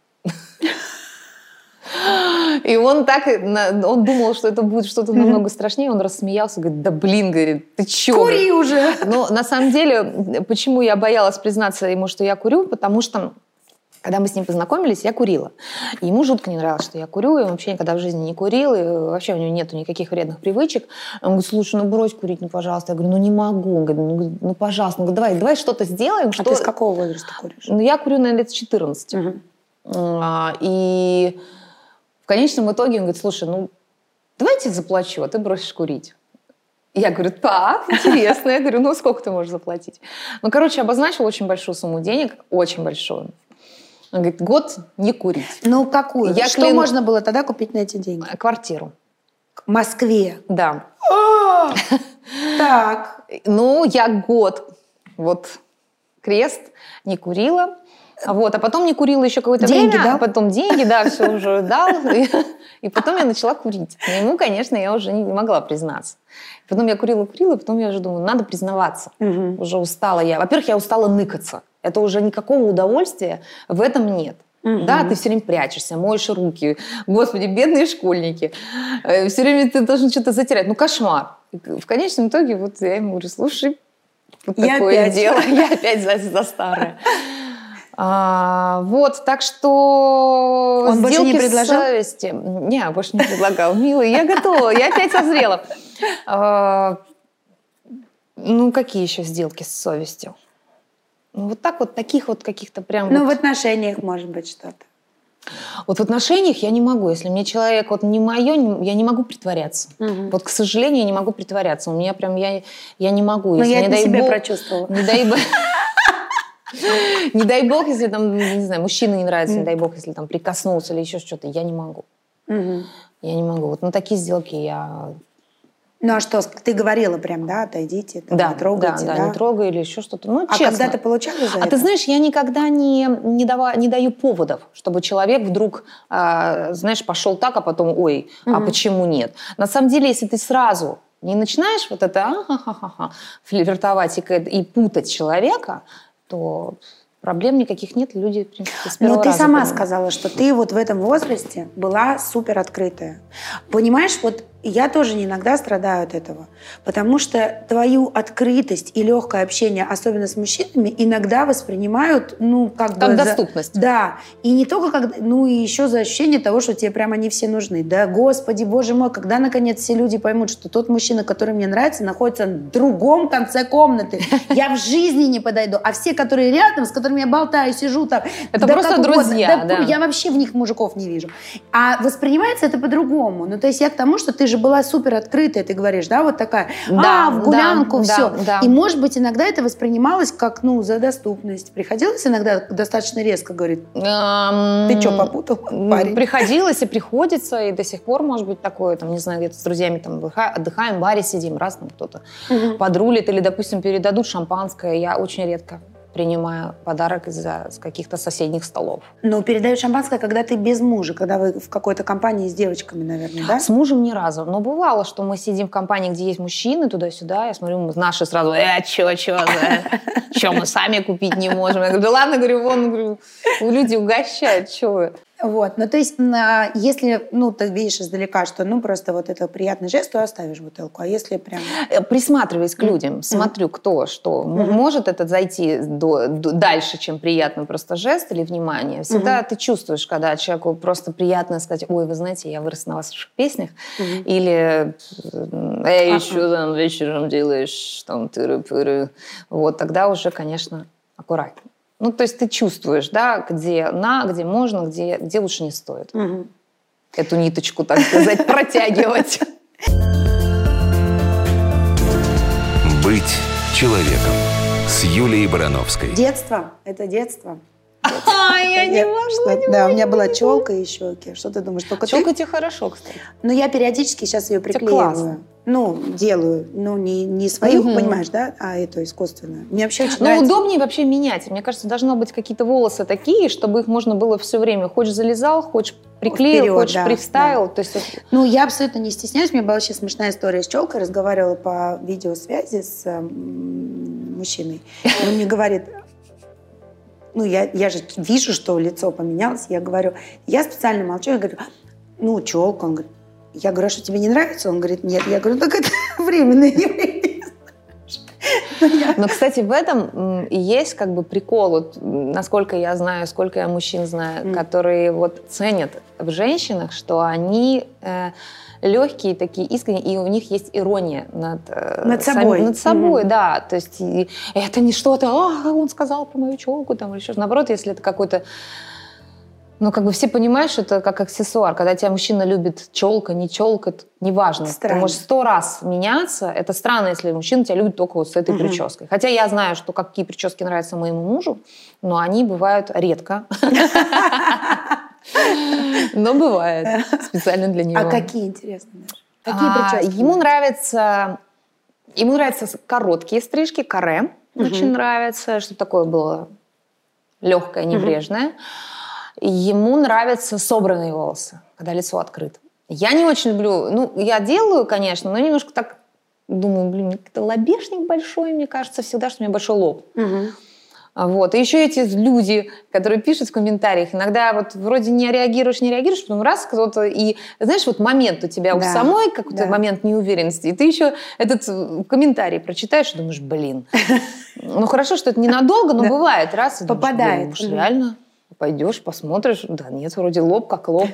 И он так, он думал, что это будет что-то намного страшнее, он рассмеялся, говорит, да блин, говорит, ты чё? Кури уже! Но на самом деле, почему я боялась признаться ему, что я курю, потому что когда мы с ним познакомились, я курила. И ему жутко не нравилось, что я курю, и он вообще никогда в жизни не курил, и вообще у него нету никаких вредных привычек. Он говорит, слушай, ну брось курить, ну пожалуйста. Я говорю, ну не могу. Он говорит, ну, ну пожалуйста. Он говорит, давай, давай что-то сделаем. А что... ты с какого возраста куришь? Ну, я курю, наверное, лет с 14. Мгм. А, И в конечном итоге он говорит, слушай, ну давай я тебе заплачу, а ты бросишь курить. Я говорю, так, интересно. Я говорю, ну сколько ты можешь заплатить? Ну, короче, обозначил очень большую сумму денег, очень большую. Он говорит, год не курить. Ну, какую? Я Что кляну- можно было тогда купить на эти деньги? Квартиру. В Москве. Да. Так. Ну, я год, вот, крест, не курила. Вот, а потом не курила еще какое-то Деньги время, дал? а потом деньги, да, все уже дал. И, и потом я начала курить. Но ему, конечно, я уже не, не могла признаться. Потом я курила, курила, и потом я уже думаю, надо признаваться. Мгм. Уже устала я. Во-первых, я устала ныкаться. Это уже никакого удовольствия в этом нет. Мгм. Да, ты все время прячешься, моешь руки. Господи, бедные школьники. Все время ты должен что-то затерять. Ну, кошмар. В конечном итоге вот я ему говорю, слушай, вот Я такое опять. дело. Я опять за, за старое. А, вот, так что Он больше не предложил? совести. Не, больше не предлагал. Милый, я готова, я опять созрела. А, ну, какие еще сделки с совестью? Ну, вот так вот, таких вот каких-то прям... Ну, вот- в отношениях может быть что-то. Вот в отношениях я не могу. Если мне человек вот не мое, я не могу притворяться. Мгм. Вот, к сожалению, я не могу притворяться. У меня прям, я, я не могу. Но Если, я не это дай себе бог- прочувствовала. Не дай бог... Не дай бог, если там, не знаю, мужчина не нравится, не дай бог, если там прикоснулся или еще что-то, я не могу. Я не могу. Вот на такие сделки я... Ну, а что, ты говорила прям, да, отойдите, там, Да, не трогайте, да, да? да, не трогай или еще что-то. Ну, А честно. когда ты получала за А это? ты знаешь, я никогда не, не, дава, не даю поводов, чтобы человек вдруг, а, знаешь, пошел так, а потом, ой, а почему нет? На самом деле, если ты сразу не начинаешь вот это а-ха-ха-ха, флиртовать и, и путать человека, то проблем никаких нет, люди, в принципе, с Но первого ты раза сама понимают. сказала, что ты вот в этом возрасте была супер открытая. Понимаешь, вот я тоже иногда страдаю от этого. Потому что твою открытость и легкое общение, особенно с мужчинами, иногда воспринимают, ну, как, Как бы... за- доступность. Да. И не только как... Ну, и еще за ощущение того, что тебе прямо они все нужны. Да, господи, боже мой, когда, наконец, все люди поймут, что тот мужчина, который мне нравится, находится на другом конце комнаты. Я в жизни не подойду. А все, которые рядом, с которыми я болтаю, сижу там... Это да просто как угодно, друзья, да. Я вообще в них мужиков не вижу. А воспринимается это по-другому. Ну, то есть я к тому, что ты же была супер открытая, ты говоришь, да, вот такая, Да, а, в гулянку, да, все. да, да. И, может быть, иногда это воспринималось как, ну, за доступность. Приходилось иногда достаточно резко говорить, Эм, ты что, попутал, парень? Приходилось и приходится, и до сих пор может быть такое, там, не знаю, где-то с друзьями там отдыха- отдыхаем, в баре сидим, раз там кто-то Мгм. подрулит или, допустим, передадут шампанское. Я очень редко принимаю подарок из-за каких-то соседних столов. Но передают шампанское, когда ты без мужа, когда вы в какой-то компании с девочками, наверное, да? С мужем ни разу. Но бывало, что мы сидим в компании, где есть мужчины, туда-сюда. Я смотрю, наши сразу, э, чё, чё, за... Чё, мы сами купить не можем? Я говорю, да ладно, говорю, вон, говорю, люди угощают, чё вы? Вот, ну то есть, на- если, ну, ты видишь издалека, что, ну, просто вот это приятный жест, то оставишь бутылку, а если прям... Э, Присматриваясь к людям, смотрю, кто что. Мгм. Может это зайти до- до- дальше, чем приятно просто жест или внимание. Всегда ты чувствуешь, когда человеку просто приятно сказать, ой, вы знаете, я вырос на ваших песнях. Мгм. Или, эй, Ага. что там вечером делаешь, там, тыры-пыры. Вот, тогда уже, конечно, аккуратнее. Ну, то есть ты чувствуешь, да, где на, где можно, где, где лучше не стоит Мгм. эту ниточку, так сказать, протягивать. Быть человеком с Юлией Барановской. Детство, это детство. А, я не не Да, у меня была челка и щеки. Что ты думаешь, только? Челка тебе хорошо, кстати. Но я периодически сейчас ее приклеиваю. Ну, делаю. Ну, не, не свою, Мгм. понимаешь, да, а эту искусственную. Мне вообще очень Ну, нравится. удобнее вообще менять. Мне кажется, должно быть какие-то волосы такие, чтобы их можно было все время. Хочешь залезал, хочешь приклеил, Вперед, хочешь да, привставил. То есть, Ну, я абсолютно не стесняюсь. У меня была вообще смешная история с челкой. Разговаривала по видеосвязи с м, мужчиной. Он мне говорит, ну, я, я же вижу, что лицо поменялось. Я говорю, я специально молчу. Я говорю, ну, челка. Он говорит, я говорю, а что тебе не нравится? Он говорит, нет. Я говорю, так это временное явление. Но, кстати, в этом и есть как бы прикол, вот, насколько я знаю, сколько я мужчин знаю, М. которые вот ценят в женщинах, что они э, легкие, такие искренние, и у них есть ирония над, э, Над сами- собой. над собой, Мгм. да. То есть и это не что-то, а, он сказал про мою челку, там, или что-то. Наоборот, если это какой-то ну, как бы все понимают, что это как аксессуар. Когда тебя мужчина любит челка, не челка, это неважно. Странно. Ты можешь сто раз меняться. Это странно, если мужчина тебя любит только вот с этой Мгм. прической. Хотя я знаю, что какие прически нравятся моему мужу, но они бывают редко. Но бывает. Специально для него. А какие, интересно? Какие А, прически? Ему нравятся, ему нравятся короткие стрижки, каре. Очень нравится, что такое было легкое, небрежное. Ему нравятся собранные волосы, когда лицо открыто. Я не очень люблю, ну, я делаю, конечно, но немножко так думаю, блин, это лобешник большой, мне кажется, всегда, что у меня большой лоб. А Вот. И еще эти люди, которые пишут в комментариях, иногда вот вроде не реагируешь, не реагируешь, потом раз кто-то, и знаешь, вот момент у тебя у Да, самой, какой-то да. момент неуверенности, и ты еще этот э, комментарий прочитаешь и думаешь, блин. Ну хорошо, что это ненадолго, но бывает раз. и Попадает. реально пойдешь, посмотришь, да нет, вроде лоб как лоб.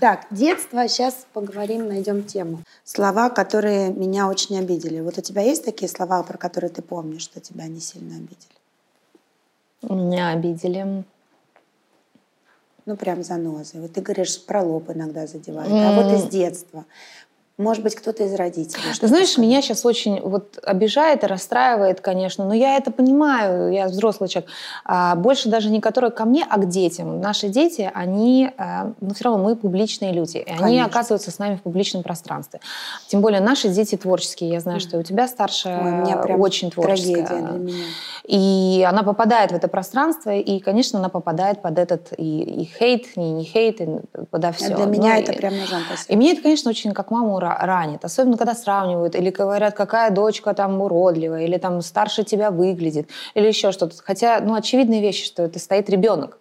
Так, детство, сейчас поговорим, найдем тему. Слова, которые меня очень обидели. Вот у тебя есть такие слова, про которые ты помнишь, что тебя не сильно обидели? Меня обидели. Ну, прям занозы. Вот ты говоришь, про лоб иногда задевает. А вот из детства. Может быть, кто-то из родителей. Ты знаешь, меня сейчас очень вот обижает и расстраивает, конечно, но я это понимаю, я взрослый человек. А, больше даже не которые ко мне, а к детям. Наши дети, они, а, ну все равно мы публичные люди, и они Конечно. оказываются с нами в публичном пространстве. Тем более наши дети творческие. Я знаю, что и у тебя старшая Ой, у меня прям очень творческая. трагедия для меня. И она попадает в это пространство, и, конечно, она попадает под этот и, и хейт, и не хейт, и подо все. Для меня это прям ножом И меня это, конечно, очень как маму ранит. Особенно, когда сравнивают или говорят, какая дочка там уродливая, или там старше тебя выглядит, или еще что-то. Хотя, ну, очевидные вещи, что это стоит ребенок.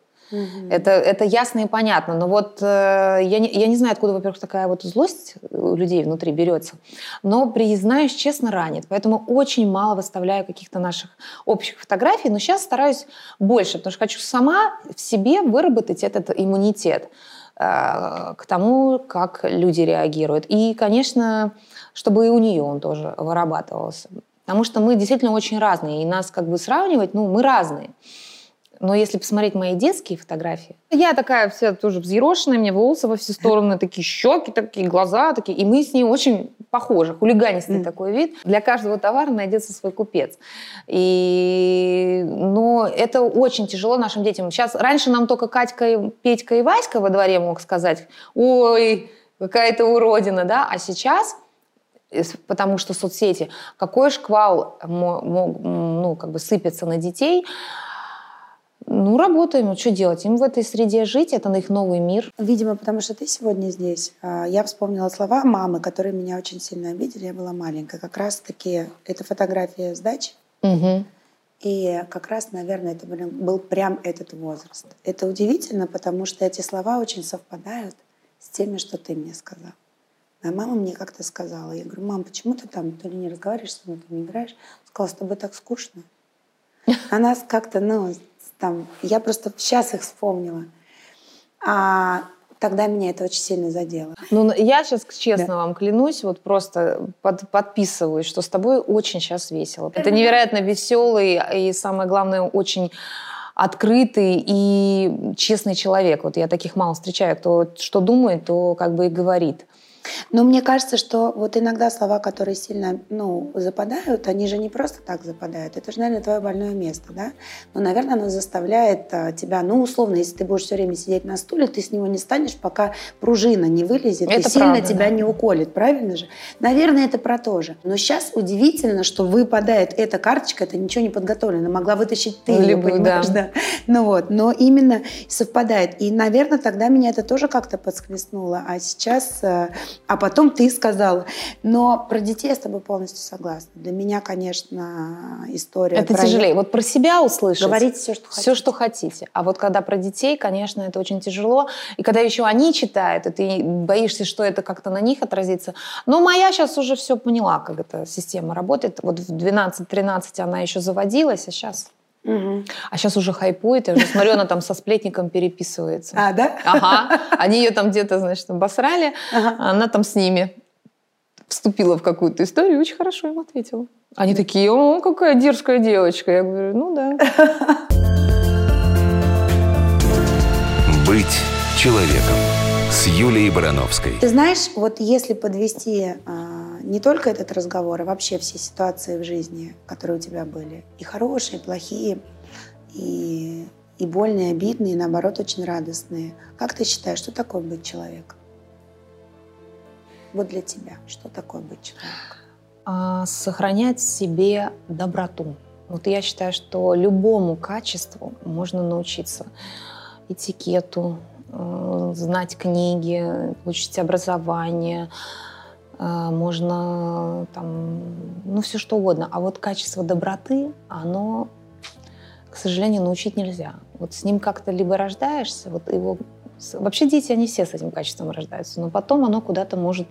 Это, это ясно и понятно. Но вот э, я, не, я не знаю, откуда, во-первых, такая вот злость у людей внутри берется. Но, признаюсь, честно, ранит. Поэтому очень мало выставляю каких-то наших общих фотографий. Но сейчас стараюсь больше, потому что хочу сама в себе выработать этот иммунитет к тому, как люди реагируют. И, конечно, чтобы и у нее он тоже вырабатывался. Потому что мы действительно очень разные. И нас как бы сравнивать, ну, мы разные. Но если посмотреть мои детские фотографии, я такая вся тоже взъерошенная, у меня волосы во все стороны, такие щеки, такие глаза, такие. И мы с ней очень похожи, хулиганистый mm. такой вид. Для каждого товара найдется свой купец. И, но это очень тяжело нашим детям. Сейчас раньше нам только Катька, Петька и Васька во дворе мог сказать, ой, какая-то уродина, да, а сейчас потому что соцсети, какой шквал ну, как бы сыпется на детей, ну, работаем. Что делать? Им в этой среде жить, это на их новый мир. Видимо, потому что ты сегодня здесь. А, я вспомнила слова мамы, которые меня очень сильно обидели. Я была маленькая. Как раз-таки это фотография сдачи. Угу. И как раз, наверное, это был, был прям этот возраст. Это удивительно, потому что эти слова очень совпадают с теми, что ты мне сказал. Моя мама мне как-то сказала, я говорю, мам, почему ты там то ли не разговариваешь то не играешь? Сказала, с тобой так скучно. Она как-то, ну, там, я просто сейчас их вспомнила. А тогда меня это очень сильно задело. Ну, я сейчас, честно да. вам клянусь, вот просто под, подписываюсь, что с тобой очень сейчас весело. Это невероятно веселый и, самое главное, очень открытый и честный человек. Вот я таких мало встречаю, кто что думает, то как бы и говорит. Но мне кажется, что вот иногда слова, которые сильно ну, западают, они же не просто так западают. Это же, наверное, твое больное место, да? Но, наверное, оно заставляет а, тебя, ну, условно, если ты будешь все время сидеть на стуле, ты с него не станешь, пока пружина не вылезет это и сильно правда, тебя да. не уколет, правильно же? Наверное, это про то же. Но сейчас удивительно, что выпадает эта карточка, это ничего не подготовлено. Могла вытащить ты, Либо, понимаешь, да. да. Ну вот, но именно совпадает. И, наверное, тогда меня это тоже как-то подсквестнуло. А сейчас э, а потом ты сказала. Но про детей я с тобой полностью согласна. Для меня, конечно, история Это про... тяжелее. Вот про себя услышать. Говорить все, что хотите. Все, что хотите. А вот когда про детей, конечно, это очень тяжело. И когда еще они читают, и ты боишься, что это как-то на них отразится. Но моя сейчас уже все поняла, как эта система работает. Вот в 12-13 она еще заводилась, а сейчас... Угу. А сейчас уже хайпует, я уже смотрю, она там со сплетником переписывается. А, да? Ага. Они ее там где-то, значит, обосрали, ага. а она там с ними вступила в какую-то историю и очень хорошо им ответила. Они такие, о, какая дерзкая девочка. Я говорю, ну да. Быть человеком с Юлией Барановской. Ты знаешь, вот если подвести а, не только этот разговор, а вообще все ситуации в жизни, которые у тебя были. И хорошие, и плохие, и, и больные, и обидные, и наоборот очень радостные. Как ты считаешь, что такое быть человеком? Вот для тебя, что такое быть человеком? А, сохранять в себе доброту. Вот я считаю, что любому качеству можно научиться. Этикету, э, знать книги, получить образование, можно там, ну, все что угодно. А вот качество доброты, оно, к сожалению, научить нельзя. Вот с ним как-то либо рождаешься, вот его... Вообще дети, они все с этим качеством рождаются, но потом оно куда-то может...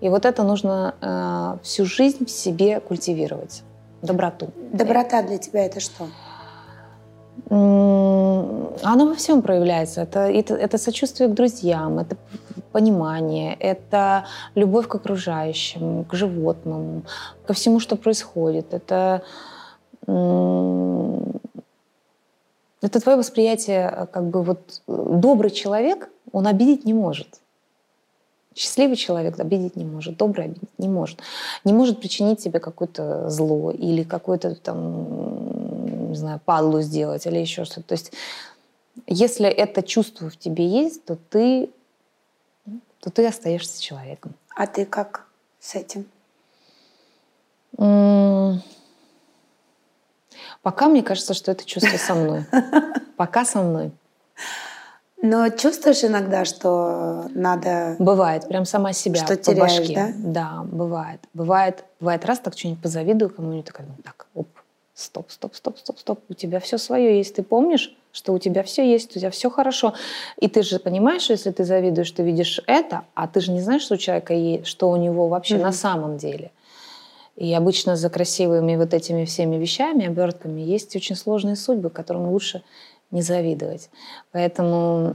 И вот это нужно э, всю жизнь в себе культивировать. Доброту. Доброта для тебя это что? Оно во всем проявляется. Это, это, это сочувствие к друзьям, это понимание, это любовь к окружающим, к животным, ко всему, что происходит. Это, это твое восприятие, как бы вот добрый человек, он обидеть не может. Счастливый человек обидеть не может, добрый обидеть не может. Не может причинить тебе какое-то зло или какое-то там, не знаю, падлу сделать или еще что-то. То есть если это чувство в тебе есть, то ты, то ты остаешься человеком. А ты как с этим? Пока мне кажется, что это чувство со мной. Пока со мной. Но чувствуешь иногда, что надо... Бывает, прям сама себя что по теряешь, башке. Да? да, бывает. Бывает, бывает раз так что-нибудь позавидую кому-нибудь, такая, ну так, оп, стоп, стоп, стоп, стоп, стоп, у тебя все свое есть, ты помнишь? Что у тебя все есть, у тебя все хорошо. И ты же понимаешь, что если ты завидуешь, ты видишь это, а ты же не знаешь, что у человека есть, что у него вообще mm-hmm. на самом деле. И обычно за красивыми вот этими всеми вещами, обертками, есть очень сложные судьбы, которым лучше не завидовать. Поэтому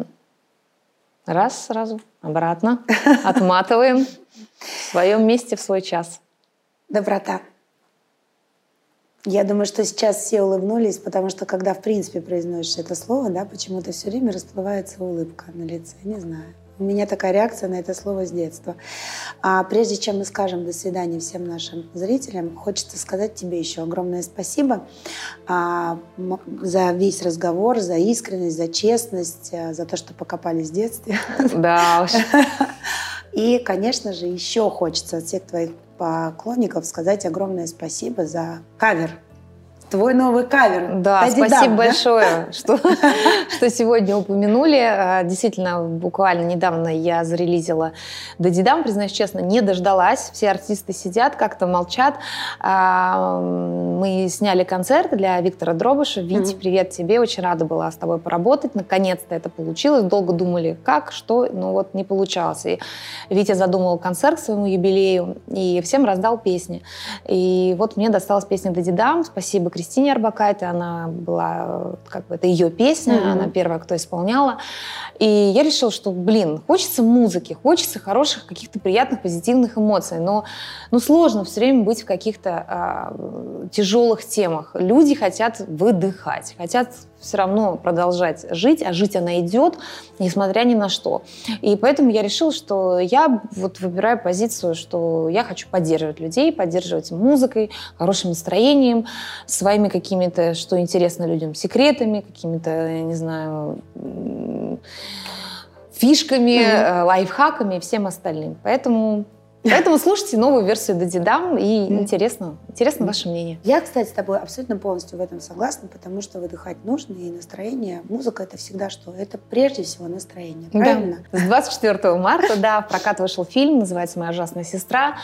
раз сразу, обратно, отматываем в своем месте в свой час. Доброта. Я думаю, что сейчас все улыбнулись, потому что когда, в принципе, произносишь это слово, да, почему-то все время расплывается улыбка на лице. Не знаю. У меня такая реакция на это слово с детства. А прежде чем мы скажем до свидания всем нашим зрителям, хочется сказать тебе еще огромное спасибо а, за весь разговор, за искренность, за честность, а, за то, что покопались в детстве. Да уж. И, конечно же, еще хочется от всех твоих поклонников сказать огромное спасибо за кавер Твой новый кавер. Да, Дай спасибо дам, большое, да? что, что сегодня упомянули. А, действительно, буквально недавно я зарелизила Дадидам, признаюсь честно, не дождалась. Все артисты сидят, как-то молчат. А, мы сняли концерт для Виктора Дробыша. Витя, mm-hmm. привет тебе, очень рада была с тобой поработать. Наконец-то это получилось. Долго думали, как, что, но вот не получалось. И Витя задумал концерт к своему юбилею и всем раздал песни. И вот мне досталась песня Дадидам. Спасибо, Кристине Арбакайте, она была, как бы, это ее песня, mm-hmm. она первая, кто исполняла. И я решила, что, блин, хочется музыки, хочется хороших, каких-то приятных, позитивных эмоций, но ну, сложно все время быть в каких-то а, тяжелых темах. Люди хотят выдыхать, хотят все равно продолжать жить, а жить она идет, несмотря ни на что. И поэтому я решила, что я вот выбираю позицию, что я хочу поддерживать людей, поддерживать музыкой, хорошим настроением, своими какими-то, что интересно людям, секретами, какими-то, я не знаю, фишками, mm-hmm. лайфхаками и всем остальным. Поэтому Поэтому слушайте новую версию Дадидам, и интересно, интересно ваше мнение. Я, кстати, с тобой абсолютно полностью в этом согласна, потому что выдыхать нужно, и настроение, музыка — это всегда что? Это прежде всего настроение, правильно? Да. С 24 марта, да, в прокат вышел фильм, называется «Моя ужасная сестра».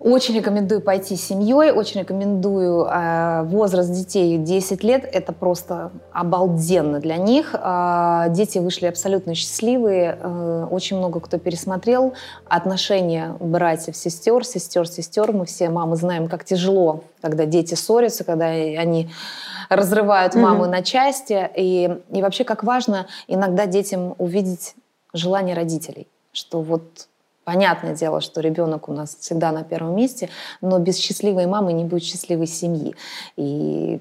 Очень рекомендую пойти с семьей, очень рекомендую э, возраст детей 10 лет, это просто обалденно для них. Э, дети вышли абсолютно счастливые, э, очень много кто пересмотрел отношения братьев, сестер, сестер, сестер. Мы все мамы знаем, как тяжело, когда дети ссорятся, когда они разрывают маму mm-hmm. на части. И, и вообще, как важно иногда детям увидеть желание родителей, что вот Понятное дело, что ребенок у нас всегда на первом месте, но без счастливой мамы не будет счастливой семьи. И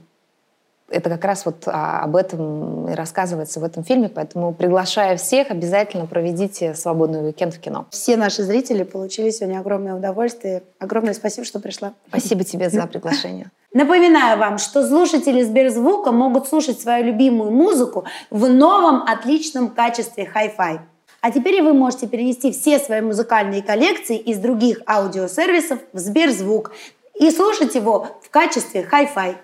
это как раз вот а, об этом и рассказывается в этом фильме, поэтому приглашаю всех, обязательно проведите свободный уикенд в кино. Все наши зрители получили сегодня огромное удовольствие. Огромное спасибо, что пришла. Спасибо тебе за приглашение. Напоминаю вам, что слушатели Сберзвука могут слушать свою любимую музыку в новом отличном качестве Hi-Fi. А теперь вы можете перенести все свои музыкальные коллекции из других аудиосервисов в Сберзвук и слушать его в качестве хай-фай.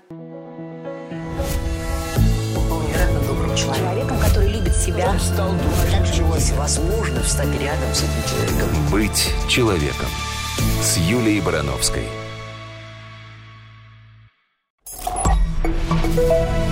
Человеком, который любит себя. Он стал дурачок. Возможно, встать рядом с этим человеком. Быть человеком. С Юлией Барановской. thank you